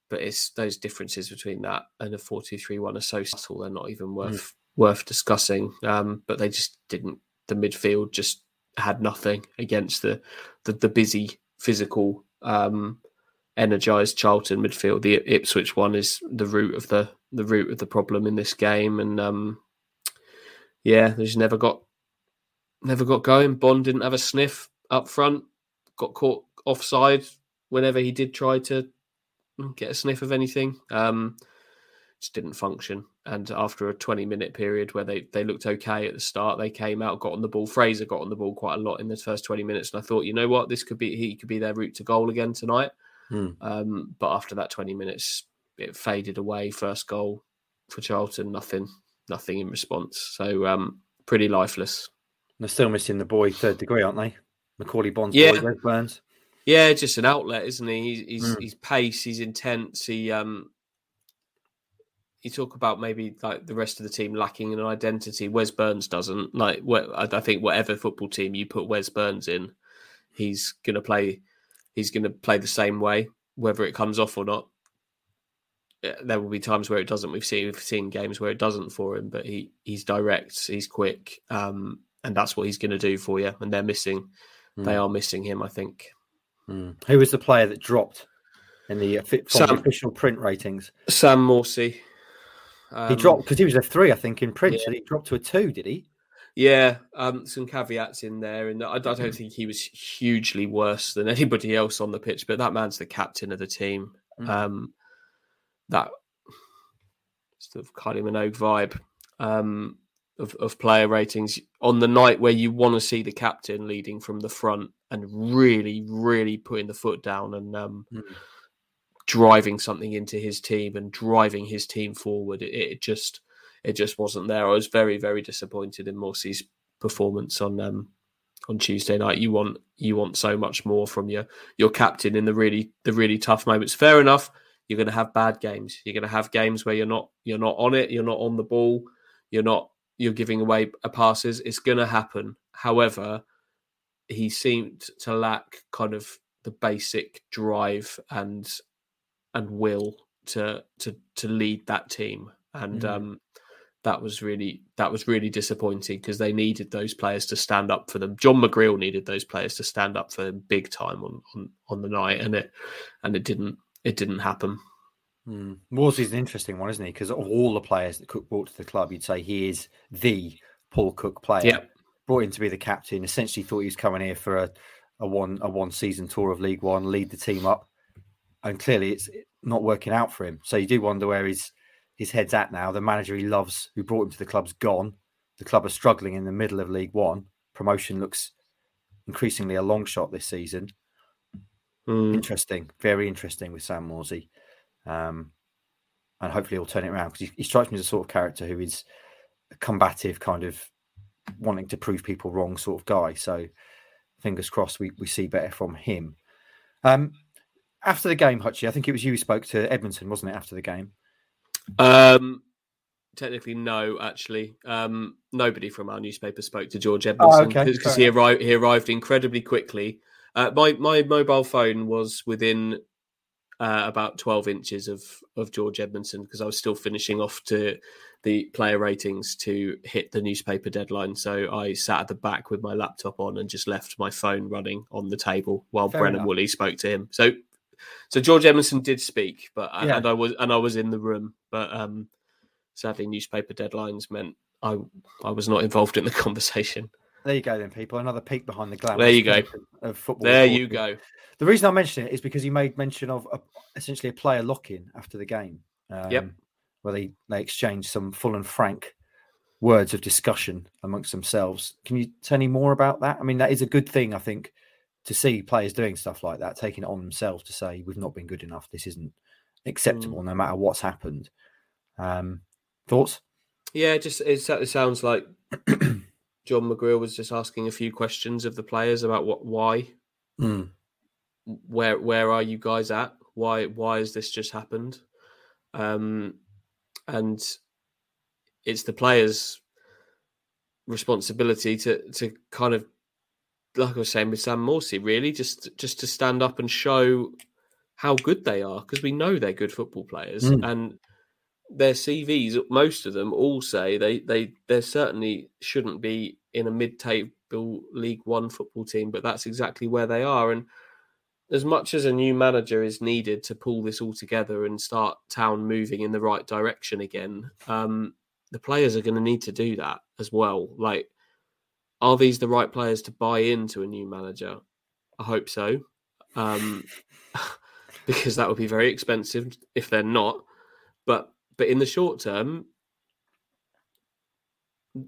but it's those differences between that and a four two three one are so subtle they're not even worth mm. Worth discussing. Um, but they just didn't. The midfield just had nothing against the the, the busy physical um, energized Charlton midfield. The Ipswich one is the root of the the root of the problem in this game, and um, yeah, they just never got never got going. Bonne didn't have a sniff up front. Got caught offside whenever he did try to get a sniff of anything. Um, just didn't function. And after a 20 minute period where they, they looked okay at the start, they came out, got on the ball. Fraser got on the ball quite a lot in the first 20 minutes. And I thought, you know what, this could be, he could be their route to goal again tonight. Mm. Um, but after that 20 minutes, it faded away. First goal for Charlton, nothing, nothing in response. So um, pretty lifeless. They're still missing the boy third degree, aren't they? Macauley Bonne's, yeah. boy, Wes Burns. Yeah, just an outlet, isn't he? He's he's, mm. he's pace, he's intense. He um, you talk about maybe like the rest of the team lacking an identity. Wes Burns doesn't. Like, I think whatever football team you put Wes Burns in, he's going to play he's to play the same way, whether it comes off or not. There will be times where it doesn't. We've seen we've seen games where it doesn't for him, but he he's direct, he's quick, um, and that's what he's going to do for you. And they're missing, mm. they are missing him. I think. Mm. Who was the player that dropped in the, official print ratings? Sam Morsy. Um, he dropped because he was a three, I think, in print. Yeah. So he dropped to a two, did he? Yeah, um, some caveats in there, and I, I, don't mm. think he was hugely worse than anybody else on the pitch. But that man's the captain of the team. Mm. Um, that sort of Kylie Minogue vibe um, of, of player ratings on the night where you want to see the captain leading from the front and really, really putting the foot down and um, mm. Driving something into his team and driving his team forward. It, it just it just wasn't there. I was very, very disappointed in Morsy's performance on um, on Tuesday night. You want you want so much more from your your captain in the really the really tough moments. Fair enough. You're going to have bad games. You're going to have games where you're not you're not on it. You're not on the ball. You're not you're giving away passes. It's going to happen. However, he seemed to lack kind of the basic drive and and will to to to lead that team. And mm. um, that was really that was really disappointing because they needed those players to stand up for them. John McGreal needed those players to stand up for them big time on on, on the night, and it and it didn't it didn't happen. Mm. Morsy's an interesting one, isn't he? Because of all the players that Cook brought to the club, you'd say he is the Paul Cook player. Yeah. Brought in to be the captain. Essentially, thought he was coming here for a, a one a one season tour of League One, lead the team up, and clearly it's not working out for him. So you do wonder where his his head's at now. The manager he loves, who brought him to the club's gone. The club are struggling in the middle of League One. Promotion looks increasingly a long shot this season. Mm. Interesting, very interesting with Sam Morsy. Um, and hopefully he'll turn it around because he, he, strikes me as a sort of character who is a combative, kind of wanting to prove people wrong sort of guy. So fingers crossed we, we see better from him. Um, after the game, Hutchie, I think it was you who spoke to Edmundson, wasn't it, after the game? Um, technically, no, actually. Um, nobody from our newspaper spoke to George Edmundson because oh, okay. he arrived, he arrived incredibly quickly. Uh, my, my mobile phone was within uh, about 12 inches of of George Edmundson because I was still finishing off to the player ratings to hit the newspaper deadline. So I sat at the back with my laptop on and just left my phone running on the table while Fair Brennan enough. Woolley spoke to him. So so George Edmundson did speak, but yeah. and I was and I was in the room, but um, sadly newspaper deadlines meant I I was not involved in the conversation. There you go, then, people. Another peek behind the glamour. There you go. Of football. There you go. The reason I mention it is because you made mention of a, essentially a player lock-in after the game. Um, yep. Where they they exchanged some full and frank words of discussion amongst themselves. Can you tell me more about that? I mean, that is a good thing, I think, to see players doing stuff like that, taking it on themselves to say we've not been good enough. This isn't acceptable, mm. no matter what's happened. Um, thoughts? Yeah, just it, sounds like John McGreal was just asking a few questions of the players about what, why, mm. where, where are you guys at? Why, why has this just happened? Um, and it's the players' responsibility to to kind of, like I was saying with Sam Morsy, really just just to stand up and show how good they are because we know they're good football players mm. and their CVs, most of them all say they they they certainly shouldn't be in a mid-table League One football team, but that's exactly where they are. And as much as a new manager is needed to pull this all together and start town moving in the right direction again, um, the players are going to need to do that as well. Like, are these the right players to buy into a new manager? I hope so, um, because that would be very expensive if they're not. But but in the short term,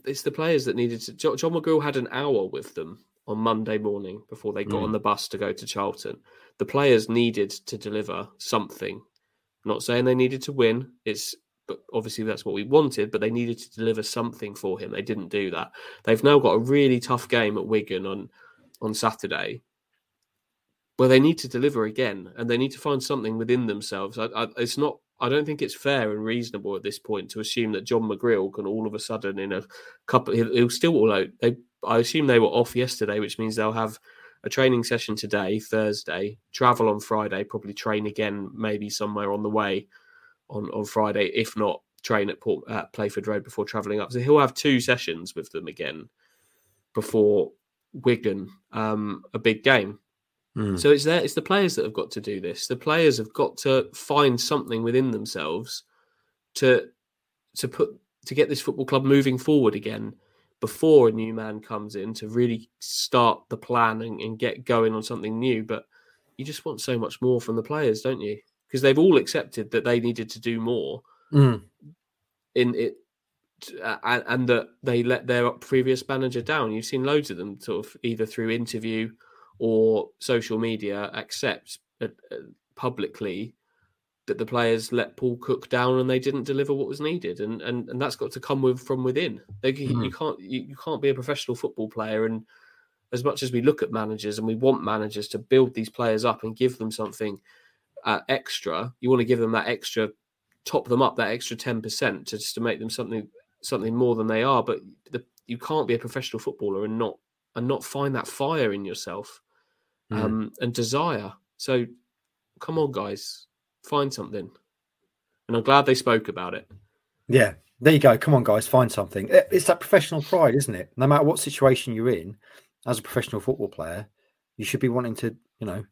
it's the players that needed to. John, McGreal had an hour with them on Monday morning before they got mm. on the bus to go to Charlton. The players needed to deliver something. I'm not saying they needed to win. It's but obviously that's what we wanted. But they needed to deliver something for him. They didn't do that. They've now got a really tough game at Wigan on on Saturday. Where they need to deliver again, and they need to find something within themselves. I, I, it's not I don't think it's fair and reasonable at this point to assume that John McGreal can all of a sudden in a couple he'll, he'll still all out. They I assume they were off yesterday, which means they'll have a training session today, Thursday, travel on Friday, probably train again, maybe somewhere on the way on, on Friday, if not train at Port at Playford Road before travelling up. So he'll have two sessions with them again before Wigan, um, a big game. Mm. So it's there. It's the players that have got to do this. The players have got to find something within themselves to to put to get this football club moving forward again before a new man comes in to really start the plan and, and get going on something new. But you just want so much more from the players, don't you? Because they've all accepted that they needed to do more mm. in it and, and, that they let their previous manager down. You've seen loads of them sort of either through interview or social media accept uh, uh, publicly that the players let Paul Cook down and they didn't deliver what was needed, and and, and that's got to come with from within. They, mm-hmm. You can't you, you can't be a professional football player, and as much as we look at managers and we want managers to build these players up and give them something uh, extra, you want to give them that extra, top them up that extra ten percent to just to make them something something more than they are. But the, you can't be a professional footballer and not and not find that fire in yourself mm. um, and desire. So come on, guys, find something. And I'm glad they spoke about it. Yeah, There you go. Come on, guys, find something. It's that professional pride, isn't it? No matter what situation you're in, as a professional football player, you should be wanting to, you know,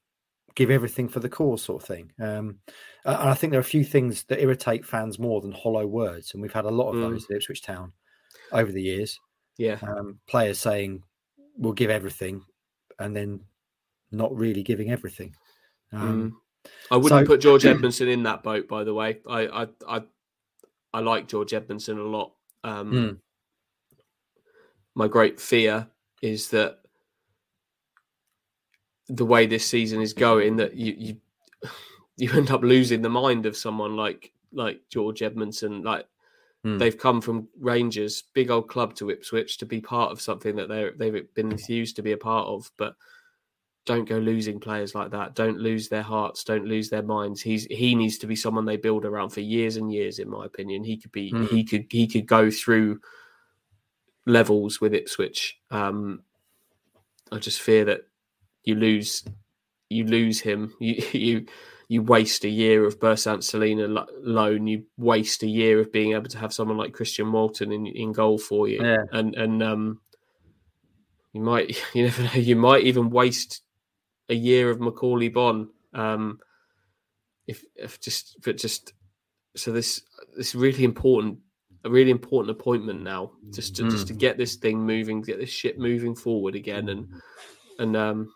give everything for the cause, sort of thing. Um, and I think there are a few things that irritate fans more than hollow words, and we've had a lot of mm. those at Ipswich Town over the years. Yeah, um, players saying we'll give everything, and then not really giving everything. Um, mm. I wouldn't so, put George Edmundson in that boat, by the way. I I I, I like George Edmundson a lot. Um, mm. My great fear is that the way this season is going, that you you you end up losing the mind of someone like like George Edmundson. Like mm. they've come from Rangers, big old club, to Ipswich to be part of something that they they've been enthused to be a part of, but don't go losing players like that. Don't lose their hearts. Don't lose their minds. He's he needs to be someone they build around for years and years. In my opinion, he could be mm. he could he could go through levels with Ipswich. Um, I just fear that you lose you lose him. You you you waste a year of Bersant Celina loan. You waste a year of being able to have someone like Christian Walton in, in goal for you. Yeah. And and um, you might you never know. You might even waste a year of Macauley Bonne. Um, if if just but just so this this really important a really important appointment now just to mm. just to get this thing moving, get this ship moving forward again, and and um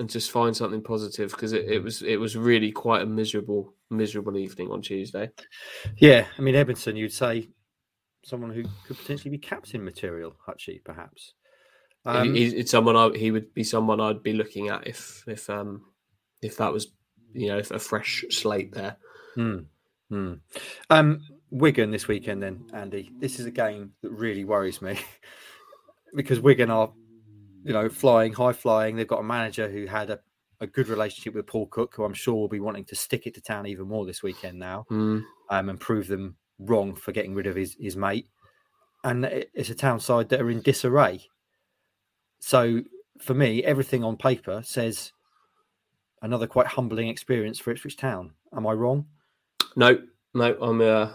and just find something positive because it, it was it was really quite a miserable miserable evening on Tuesday. Yeah, I mean Edmundson, you'd say someone who could potentially be captain material, Hutchie, perhaps. Um, he, it's someone I, he would be someone I'd be looking at if if um if that was you know a fresh slate there. Hmm. Hmm. Um, Wigan this weekend, then Andy. This is a game that really worries me because Wigan are, you know, flying high flying. They've got a manager who had a, a good relationship with Paul Cook, who I'm sure will be wanting to stick it to town even more this weekend now, mm. um, and prove them wrong for getting rid of his his mate. And it's a town side that are in disarray. So for me, everything on paper says another quite humbling experience for Ipswich Town. Am I wrong? No, no, I'm uh,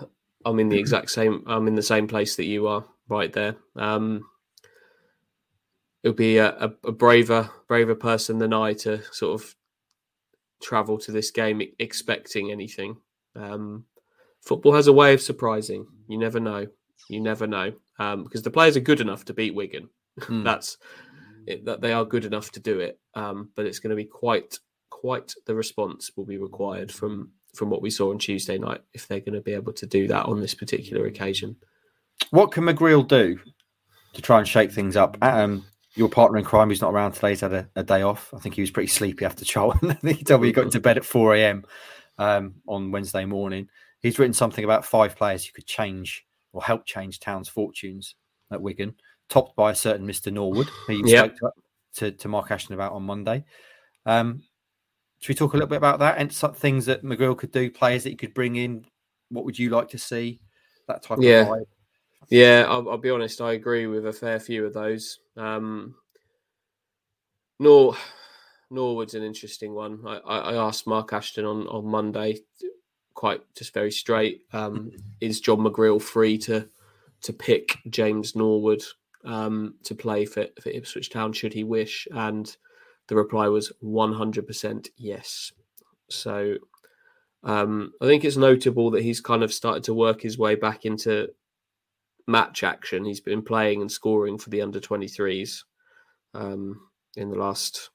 I'm in the exact same. I'm in the same place that you are, right there. Um, it'll be a, a, a braver, braver person than I to sort of travel to this game expecting anything. Um, football has a way of surprising. You never know. You never know um, because the players are good enough to beat Wigan. Mm. That's it, that they are good enough to do it. Um, but it's going to be quite quite the response will be required from from what we saw on Tuesday night if they're going to be able to do that on this particular occasion. What can McGreal do to try and shake things up? Um, your partner in crime, who's not around today, has had a, a, day off. I think he was pretty sleepy after Charlton. He told me he got into bed at 4 a.m. Um, on Wednesday morning. He's written something about five players who could change or help change Town's fortunes at Wigan, topped by a certain Mr. Norwood, who you yep. spoke to, to, to Mark Ashton about on Monday. Um, should we talk a little bit about that and some things that McGreal could do, players that he could bring in? What would you like to see? That type yeah. of vibe. Yeah, I'll, I'll, be honest. I agree with a fair few of those. Um, Nor Norwood's an interesting one. I, I, asked Mark Ashton on, on Monday, quite just very straight. Um, is John McGreal free to to pick James Norwood um, to play for, for Ipswich Town should he wish? And the reply was 100% yes. So um, I think it's notable that he's kind of started to work his way back into match action. He's been playing and scoring for the under 23s um, in the last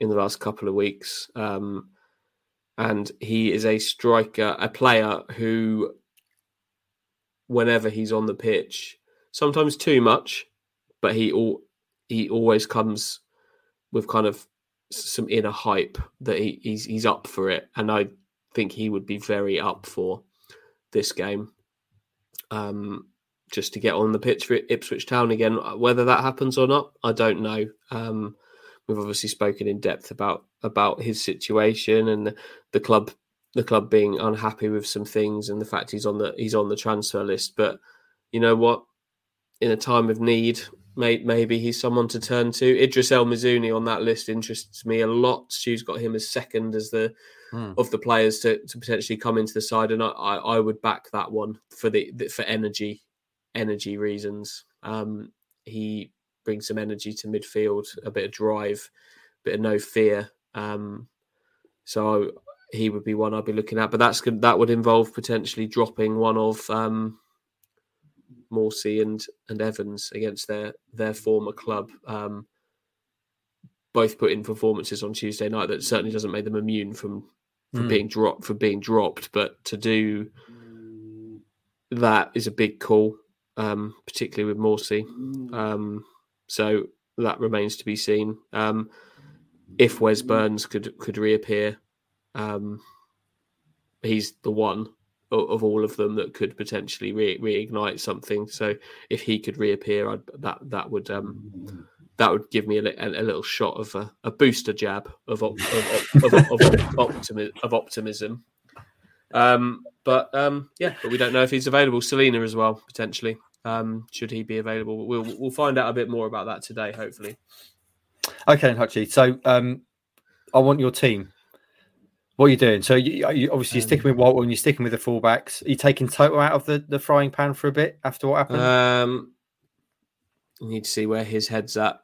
in the last couple of weeks. Um, and he is a striker, a player who, whenever he's on the pitch, sometimes too much, but he all he always comes with kind of some inner hype that he, he's he's up for it, and I think he would be very up for this game. Um, just to get on the pitch for Ipswich Town again. Whether that happens or not, I don't know. Um, we've obviously spoken in depth about about his situation and the, the, club the club being unhappy with some things and the fact he's on the he's on the transfer list. But you know what? In a time of need, maybe he's someone to turn to. Idris El Mizouni on that list interests me a lot. Stu's got him as second as the mm. of the players to, to potentially come into the side, and I, I, would back that one for the for energy energy reasons. Um, he brings some energy to midfield, a bit of drive, a bit of no fear. Um, so he would be one I'd be looking at, but that's that would involve potentially dropping one of um, Morsy and and Evans against their their former club. Um, both put in performances on Tuesday night that certainly doesn't make them immune from from mm. being dropped for being dropped, but to do that is a big call, um, particularly with Morsy. Um, so that remains to be seen. Um, if Wes Burns could could reappear, um, he's the one of, all of them that could potentially re- reignite something. So if he could reappear, I'd, that that would um, that would give me a, a, a little shot of a, a, booster jab of of, of, of, optimism, of optimism. Um, but um, yeah, but we don't know if he's available. Celina as well potentially. Um, should he be available? We'll we'll find out a bit more about that today, hopefully. Okay, Hutchie. So um, I want your team what are you doing? So you, you obviously you're sticking with Walton, you're sticking with the fullbacks. Are you taking Toto out of the, the frying pan for a bit after what happened? Um, you need to see where his head's at.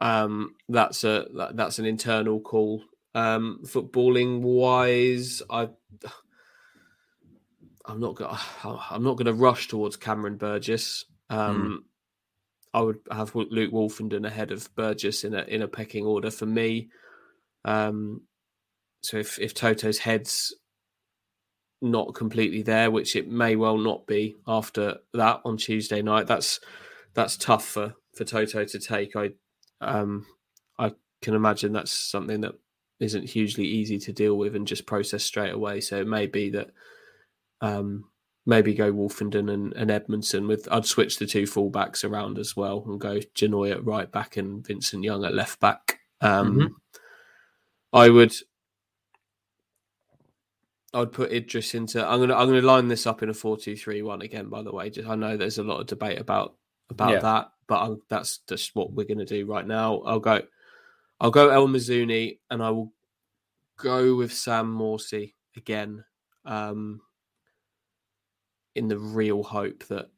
Um, that's a that, that's an internal call. Um, footballing wise, I I'm not gonna I'm not gonna rush towards Cameron Burgess. Um, mm. I would have Luke Woolfenden ahead of Burgess in a in a pecking order for me. Um, so if if Toto's head's not completely there, which it may well not be after that on Tuesday night, that's that's tough for for Toto to take. I um I can imagine that's something that isn't hugely easy to deal with and just process straight away. So it may be that um maybe go Woolfenden and, and Edmundson with I'd switch the two fullbacks around as well and go Janoi at right back and Vincent Young at left back. Um mm-hmm. I would I'd put Idris into. I'm gonna I'm gonna line this up in a four two three one again. By the way, just I know there's a lot of debate about about yeah. that, but I'm, that's just what we're gonna do right now. I'll go. I'll go El Mizouni, and I will go with Sam Morsy again. Um, in the real hope that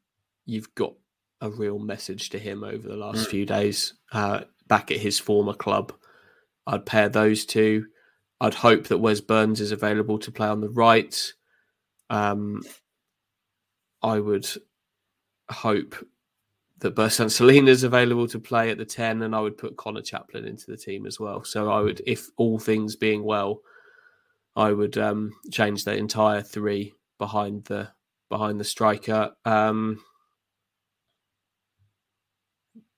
you've got a real message to him over the last mm. few days uh, back at his former club. I'd pair those two. I'd hope that Wes Burns is available to play on the right. Um, I would hope that Bersant Celina is available to play at the 10, and I would put Conor Chaplin into the team as well. So I would, if all things being well, I would um, change the entire three behind the behind the striker. Um,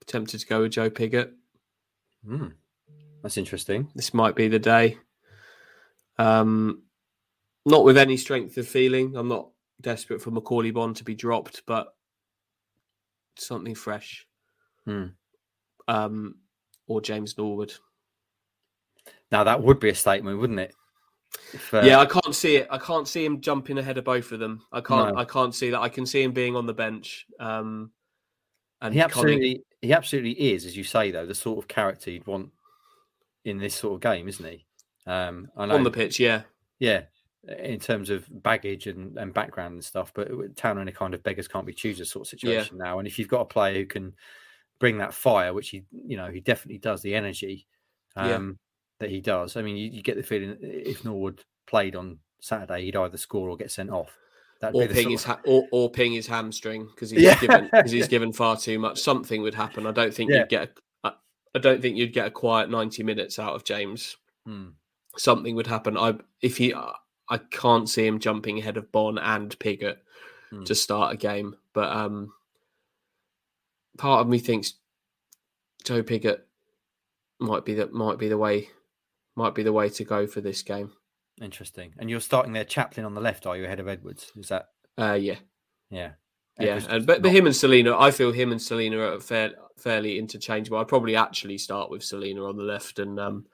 tempted to go with Joe Pigott. Mm, that's interesting. This might be the day. Um, not with any strength of feeling. I'm not desperate for Macauley Bonne to be dropped, but something fresh. Hmm. Um, or James Norwood. Now that would be a statement, wouldn't it? Uh... Yeah, I can't see it. I can't see him jumping ahead of both of them. I can't. No. I can't see that. I can see him being on the bench. Um, and he absolutely, he absolutely is, as you say, though, the sort of character you'd want in this sort of game, isn't he? Um, I know, on the pitch, yeah, yeah, in terms of baggage and, and background and stuff. But Town in a kind of beggars can't be choosers sort of situation yeah. now. And if you've got a player who can bring that fire, which he, you know, he definitely does, the energy um, yeah. That he does. I mean, you, you, get the feeling if Norwood played on Saturday, he'd either score or get sent off. or ping his ha- or, or ping his hamstring because he's yeah. given because he's given far too much. Something would happen. I don't think you'd get. A, I don't think you'd get a quiet ninety minutes out of James. Hmm something would happen. I if he, I can't see him jumping ahead of Bonne and Pigott mm. to start a game. But um, part of me thinks Joe Pigott might be that might be the way might be the way to go for this game. Interesting. And you're starting there, Chaplin on the left. Are you ahead of Edwards? Is that? Uh, yeah. Yeah. yeah, and but, but him and Celina, I feel him and Celina are fair, fairly interchangeable. I'd probably actually start with Celina on the left and um,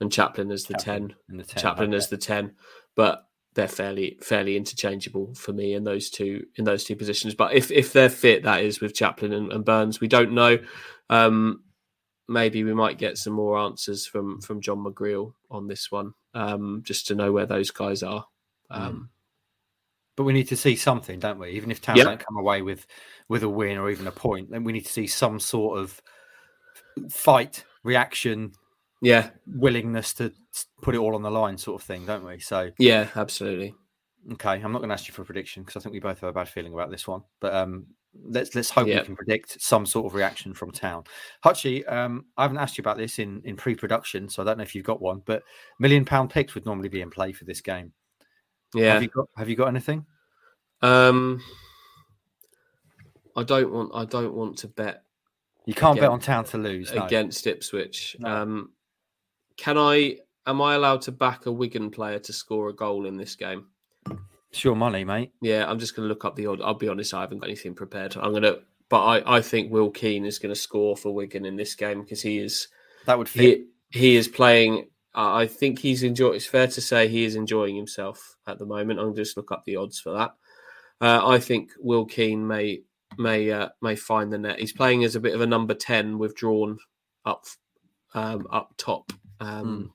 and Chaplin as the Chaplin 10. The 10 Chaplin as the 10. But they're fairly fairly interchangeable for me in those two in those two positions. But if if they're fit, that is with Chaplin and, and Burns, we don't know. Um, maybe we might get some more answers from from John McGreal on this one, um, just to know where those guys are. Um, But we need to see something, don't we? Even if Town Yeah. don't come away with with a win or even a point, then we need to see some sort of fight, reaction, Yeah, willingness to put it all on the line, sort of thing, don't we? So, yeah, absolutely. okay, I'm not going to ask you for a prediction because I think we both have a bad feeling about this one. But um, let's let's hope Yeah. we can predict some sort of reaction from Town. Hutchie, um, I haven't asked you about this in in pre-production, so I don't know if you've got one. But million pound picks would normally be in play for this game. Yeah. Have you got Have you got anything? Um, I don't want. I don't want to bet You can't bet on Town to lose. no. against Ipswich. No. Um, can I? Am I allowed to back a Wigan player to score a goal in this game? It's your money, mate. Yeah, I'm just going to look up the odd. I'll be honest, I haven't got anything prepared. I'm going to, but I, I think Will Keane is going to score for Wigan in this game because he is That would fit. he he is playing. Uh, I think he's enjoying. It's fair to say he is enjoying himself at the moment. I'll just look up the odds for that. Uh, I think Will Keane may may uh, may find the net. He's playing as a bit of a number ten, withdrawn up um, up top, um,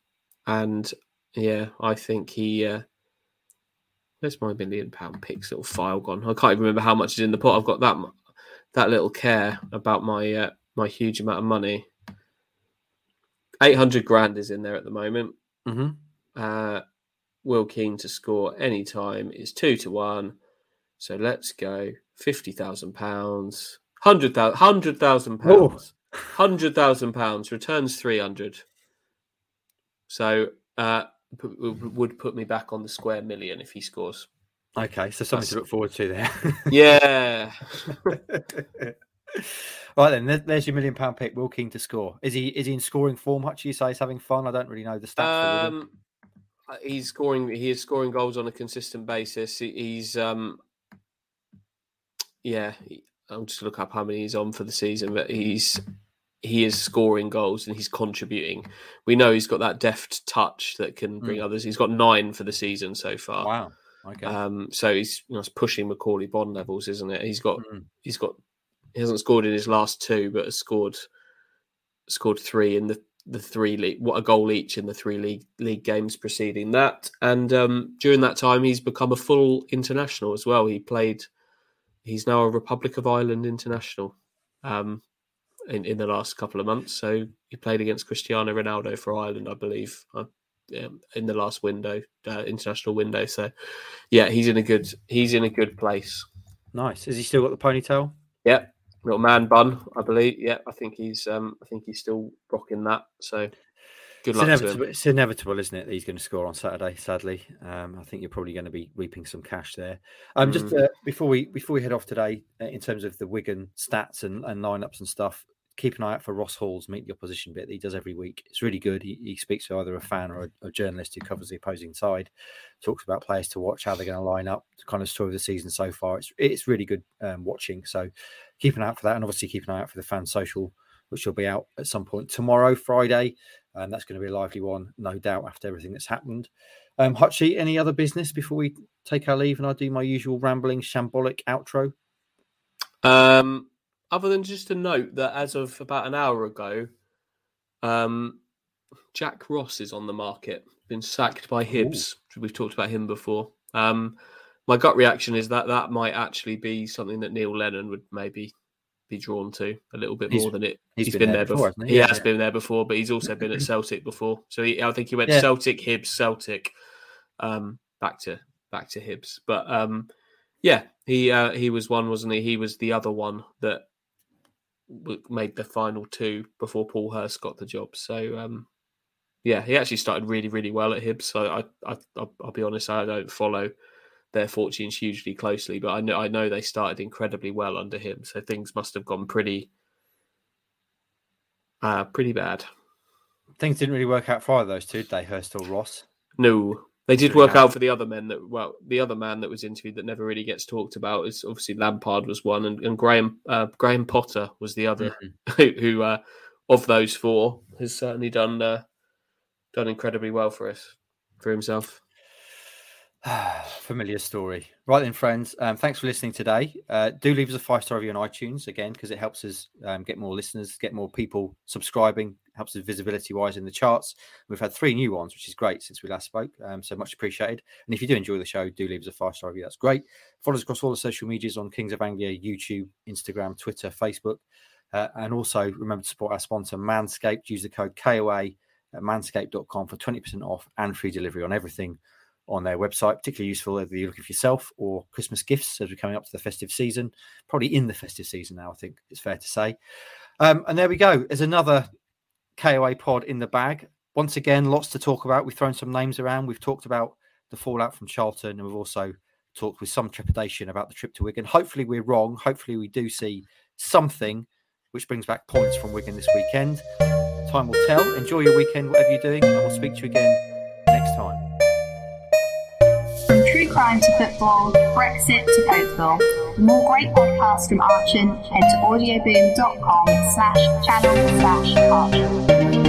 and yeah, I think he. Where's my million pound picks little file gone? I can't even remember how much is in the pot. I've got that that little care about my uh, my huge amount of money. 800 grand is in there at the moment. hmm Uh, Will Keane to score any time is two to one. So let's go fifty thousand pounds, hundred thousand, hundred thousand pounds, hundred thousand pounds returns three hundred. So uh, would put me back on the square million if he scores. Okay, so something to look forward to there. Yeah, right then, there's your million pound pick. Will Keane to score. Is he is he in scoring form? Hutch, you say he's having fun. I don't really know the stats. um, uh, he's scoring. He is scoring goals on a consistent basis. He- He's um, yeah. he- I'll just look up how many he's on for the season, but he's he is scoring goals and he's contributing. We know he's got that deft touch that can bring others. He's got nine for the season so far. wow. Okay. Um, so he's you know, it's pushing Macauley Bonne levels, isn't it? He's got Mm. he's got he hasn't scored in his last two, but has scored scored three in the the three league what a goal each in the three league league games preceding that. And um, during that time, he's become a full international as well. He played. He's now a Republic of Ireland international. Um, in, in the last couple of months, so he played against Cristiano Ronaldo for Ireland, I believe, uh, in the last window, uh, international window. So, yeah, he's in a good he's in a good place. nice. Has he still got the ponytail? Yeah, little man bun, I believe. Yeah, I think he's um I think he's still rocking that. So good It's luck to inevitable, him. it's inevitable, isn't it? That he's going to score on Saturday. Sadly, um, I think you're probably going to be reaping some cash there. Um, just Mm. uh, before we before we head off today, uh, in terms of the Wigan stats and, and lineups and stuff, keep an eye out for Ross Hall's meet the opposition bit that he does every week. It's really good. He, he speaks to either a fan or a, a journalist who covers the opposing side, talks about players to watch, how they're going to line up, the kind of story of the season so far. It's it's really good um, watching. So keep an eye out for that, and obviously keep an eye out for the fan social, which will be out at some point tomorrow, Friday. And that's going to be a lively one, no doubt, after everything that's happened. Um, Hutchie, any other business before we take our leave and I do my usual rambling, shambolic outro? Um, other than just to note that as of about an hour ago, um, Jack Ross is on the market, been sacked by Hibs. We've talked about him before. Um, my gut reaction is that that might actually be something that Neil Lennon would maybe be drawn to a little bit He's- more than it. he's been been, there before, before. He he? has Yeah. been there before, but he's also been at Celtic before. So he, I think he went Yeah. Celtic, Hibs, Celtic, um, back to back to Hibs. But um, yeah, he uh, he was one, wasn't he? He was the other one that made the final two before Paul Hurst got the job. So um, yeah, he actually started really, really well at Hibs. So I, I, I'll, I'll be honest, I don't follow their fortunes hugely closely, but I know I know they started incredibly well under him. So things must have gone pretty, uh, pretty bad. Things didn't really work out for either of those two, did they, Hurst or Ross? No, they did work out for the other men that well, the other man that was interviewed that never really gets talked about is obviously Lampard was one, and, and Graham uh, Graham Potter was the other, who, who uh, of those four has certainly done uh, done incredibly well for us for himself. Familiar story. Right then, friends. Um, thanks for listening today. Uh, do leave us a five star review on iTunes again because it helps us um, get more listeners, get more people subscribing, helps us visibility wise in the charts. We've had three new ones, which is great since we last spoke. Um, so much appreciated. And if you do enjoy the show, do leave us a five star review. That's great. Follow us across all the social medias on Kings of Anglia, YouTube, Instagram, Twitter, Facebook. Uh, and also remember to support our sponsor, Manscaped. Use the code KOA at manscaped.com for 20% off and free delivery on everything on their website, particularly useful whether you're looking for yourself or Christmas gifts as we're coming up to the festive season. Probably in the festive season now, I think it's fair to say. Um, and there we go. There's another KOA pod in the bag. Once again, lots to talk about. We've thrown some names around. We've talked about the fallout from Charlton, and we've also talked with some trepidation about the trip to Wigan. Hopefully, we're wrong. Hopefully, we do see something which brings back points from Wigan this weekend. Time will tell. Enjoy your weekend, whatever you're doing, and we'll speak to you again next time. From true crime to football, Brexit to Cokeville. For more great podcasts from Archon, head to audioboom.com slash channel slash Archon.